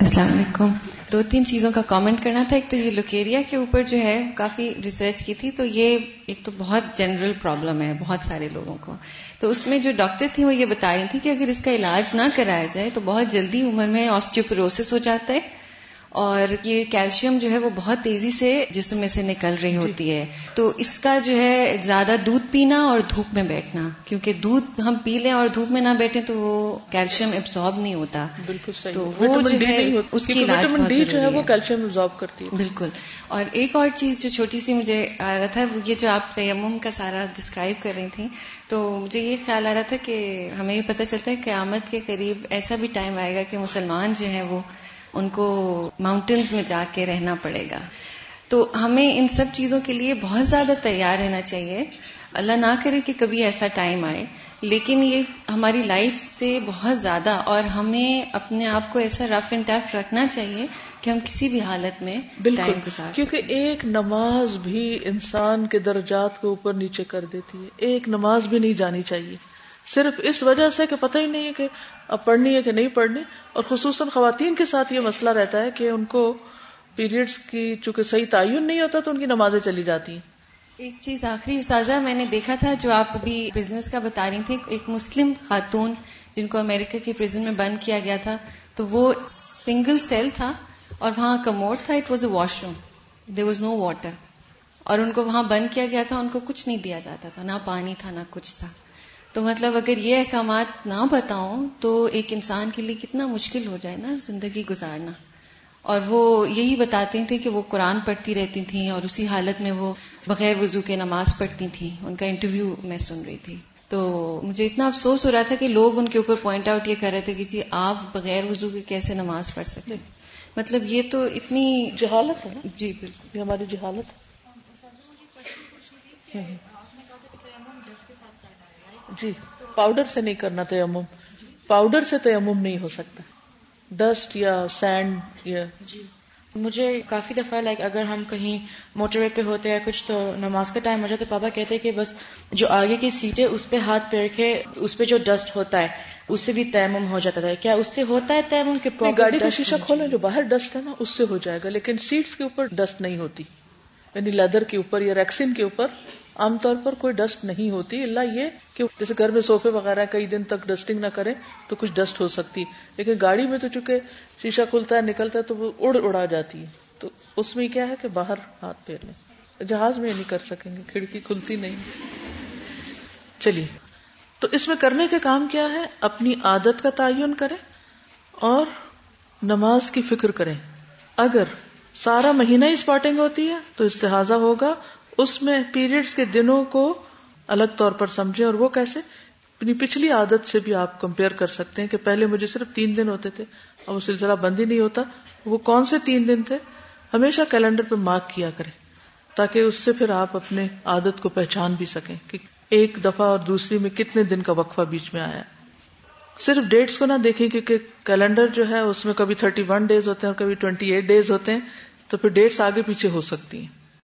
السلام علیکم۔ دو تین چیزوں کا کامنٹ کرنا تھا، ایک تو یہ لوکیریا کے اوپر جو ہے کافی ریسرچ کی تھی، تو یہ ایک تو بہت جنرل پرابلم ہے بہت سارے لوگوں کو۔ تو اس میں جو ڈاکٹر تھی وہ یہ بتا رہی تھی کہ اگر اس کا علاج نہ کرایا جائے تو بہت جلدی عمر میں آسٹیوپروسس ہو جاتا ہے۔ اور یہ کیلشیم جو ہے وہ بہت تیزی سے جسم میں سے نکل رہی ہوتی ہے۔ تو اس کا جو ہے زیادہ دودھ پینا اور دھوپ میں بیٹھنا کیونکہ دودھ ہم پی لیں اور دھوپ میں نہ بیٹھیں تو وہ کیلشیم ابزارب نہیں ہوتا۔ بالکل صحیح۔ تو وہ جو ہے اس کی علاج ڈی جو ہے وہ کیلشیم ابزارب کرتی ہے۔ بالکل۔ اور ایک اور چیز جو چھوٹی سی مجھے آ رہا تھا وہ یہ جو آپ تیمم کا سارا ڈسکرائب کر رہی تھیں تو مجھے یہ خیال آ رہا تھا کہ ہمیں یہ پتہ چلتا ہے قیامت کے قریب ایسا بھی ٹائم آئے گا کہ مسلمان جو ہیں وہ ان کو ماؤنٹینز میں جا کے رہنا پڑے گا۔ تو ہمیں ان سب چیزوں کے لیے بہت زیادہ تیار رہنا چاہیے۔ اللہ نہ کرے کہ کبھی ایسا ٹائم آئے۔ لیکن یہ ہماری لائف سے بہت زیادہ اور ہمیں اپنے آپ کو ایسا رف اینڈ ٹف رکھنا چاہیے کہ ہم کسی بھی حالت میں بالکل کیونکہ ایک نماز بھی انسان کے درجات کو اوپر نیچے کر دیتی ہے۔ ایک نماز بھی نہیں جانی چاہیے۔ صرف اس وجہ سے کہ پتہ ہی نہیں ہے کہ اب پڑھنی ہے کہ نہیں پڑھنی۔ اور خصوصاً خواتین کے ساتھ یہ مسئلہ رہتا ہے کہ ان کو پیریڈز کی چونکہ صحیح تعین نہیں ہوتا تو ان کی نمازیں چلی جاتی ہیں۔ ایک چیز آخری استاذہ، میں نے دیکھا تھا جو آپ ابھی بزنس کا بتا رہی تھی ایک مسلم خاتون جن کو امریکہ کی پرزن میں بند کیا گیا تھا، تو وہ سنگل سیل تھا اور وہاں کموڈ تھا it was a washroom there was no water اور ان کو وہاں بند کیا گیا تھا، ان کو کچھ نہیں دیا جاتا تھا، نہ پانی تھا، نہ کچھ تھا۔ تو مطلب اگر یہ احکامات نہ بتاؤں تو ایک انسان کے لیے کتنا مشکل ہو جائے نا زندگی گزارنا۔ اور وہ یہی بتاتی تھیں کہ وہ قرآن پڑھتی رہتی تھیں اور اسی حالت میں وہ بغیر وضو کے نماز پڑھتی تھیں۔ ان کا انٹرویو میں سن رہی تھی۔ تو مجھے اتنا افسوس ہو رہا تھا کہ لوگ ان کے اوپر پوائنٹ آؤٹ یہ کر رہے تھے کہ جی آپ بغیر وضو کے کیسے نماز پڑھ سکتے مطلب یہ تو اتنی جہالت ہے جی بالکل۔ یہ ہماری جہالت جی پاؤڈر سے نہیں کرنا تیمم۔ پاؤڈر سے تیمم نہیں ہو سکتا۔ ڈسٹ یا سینڈ یا جی مجھے کافی دفعہ لائک اگر ہم کہیں موٹر وے پہ ہوتے ہیں کچھ تو نماز کا ٹائم ہو جائے تو پاپا کہتے ہیں کہ بس جو آگے کی سیٹ ہے اس پہ ہاتھ پہ رکھے اس پہ جو ڈسٹ ہوتا ہے اس سے بھی تیمم ہو جاتا تھا۔ کیا اس سے ہوتا ہے تیمم کہ گاڑی کا شیشہ کھولیں جو باہر ڈسٹ ہے نا اس سے ہو جائے گا۔ لیکن سیٹس کے اوپر ڈسٹ نہیں ہوتی۔ یعنی لیدر کے اوپر یا ریکسن کے اوپر عام طور پر کوئی ڈسٹ نہیں ہوتی، اللہ یہ کہ جیسے گھر میں سوفے وغیرہ کئی دن تک ڈسٹنگ نہ کرے تو کچھ ڈسٹ ہو سکتی۔ لیکن گاڑی میں تو چونکہ شیشہ کھلتا ہے، نکلتا ہے تو وہ اڑ اڑا جاتی ہے۔ تو اس میں کیا ہے کہ باہر ہاتھ پھیر لیں۔ جہاز میں نہیں کر سکیں گے، کھڑکی کھلتی نہیں۔ چلیے۔ تو اس میں کرنے کے کام کیا ہے؟ اپنی عادت کا تعین کریں اور نماز کی فکر کریں۔ اگر سارا مہینہ ہی اسپاٹنگ ہوتی ہے تو استحاظہ ہوگا اس میں پیریڈز کے دنوں کو الگ طور پر سمجھے اور وہ کیسے؟ اپنی پچھلی عادت سے بھی آپ کمپیئر کر سکتے ہیں کہ پہلے مجھے صرف تین دن ہوتے تھے اور وہ سلسلہ بند ہی نہیں ہوتا۔ وہ کون سے تین دن تھے؟ ہمیشہ کیلنڈر پہ مارک کیا کریں تاکہ اس سے پھر آپ اپنے عادت کو پہچان بھی سکیں کہ ایک دفعہ اور دوسری میں کتنے دن کا وقفہ بیچ میں آیا۔ صرف ڈیٹس کو نہ دیکھیں کیونکہ کیلنڈر جو ہے اس میں کبھی تھرٹی ون ڈیز ہوتے ہیں اور کبھی ٹوینٹی ایٹ ڈیز ہوتے ہیں، تو پھر ڈیٹس آگے پیچھے ہو سکتی ہیں۔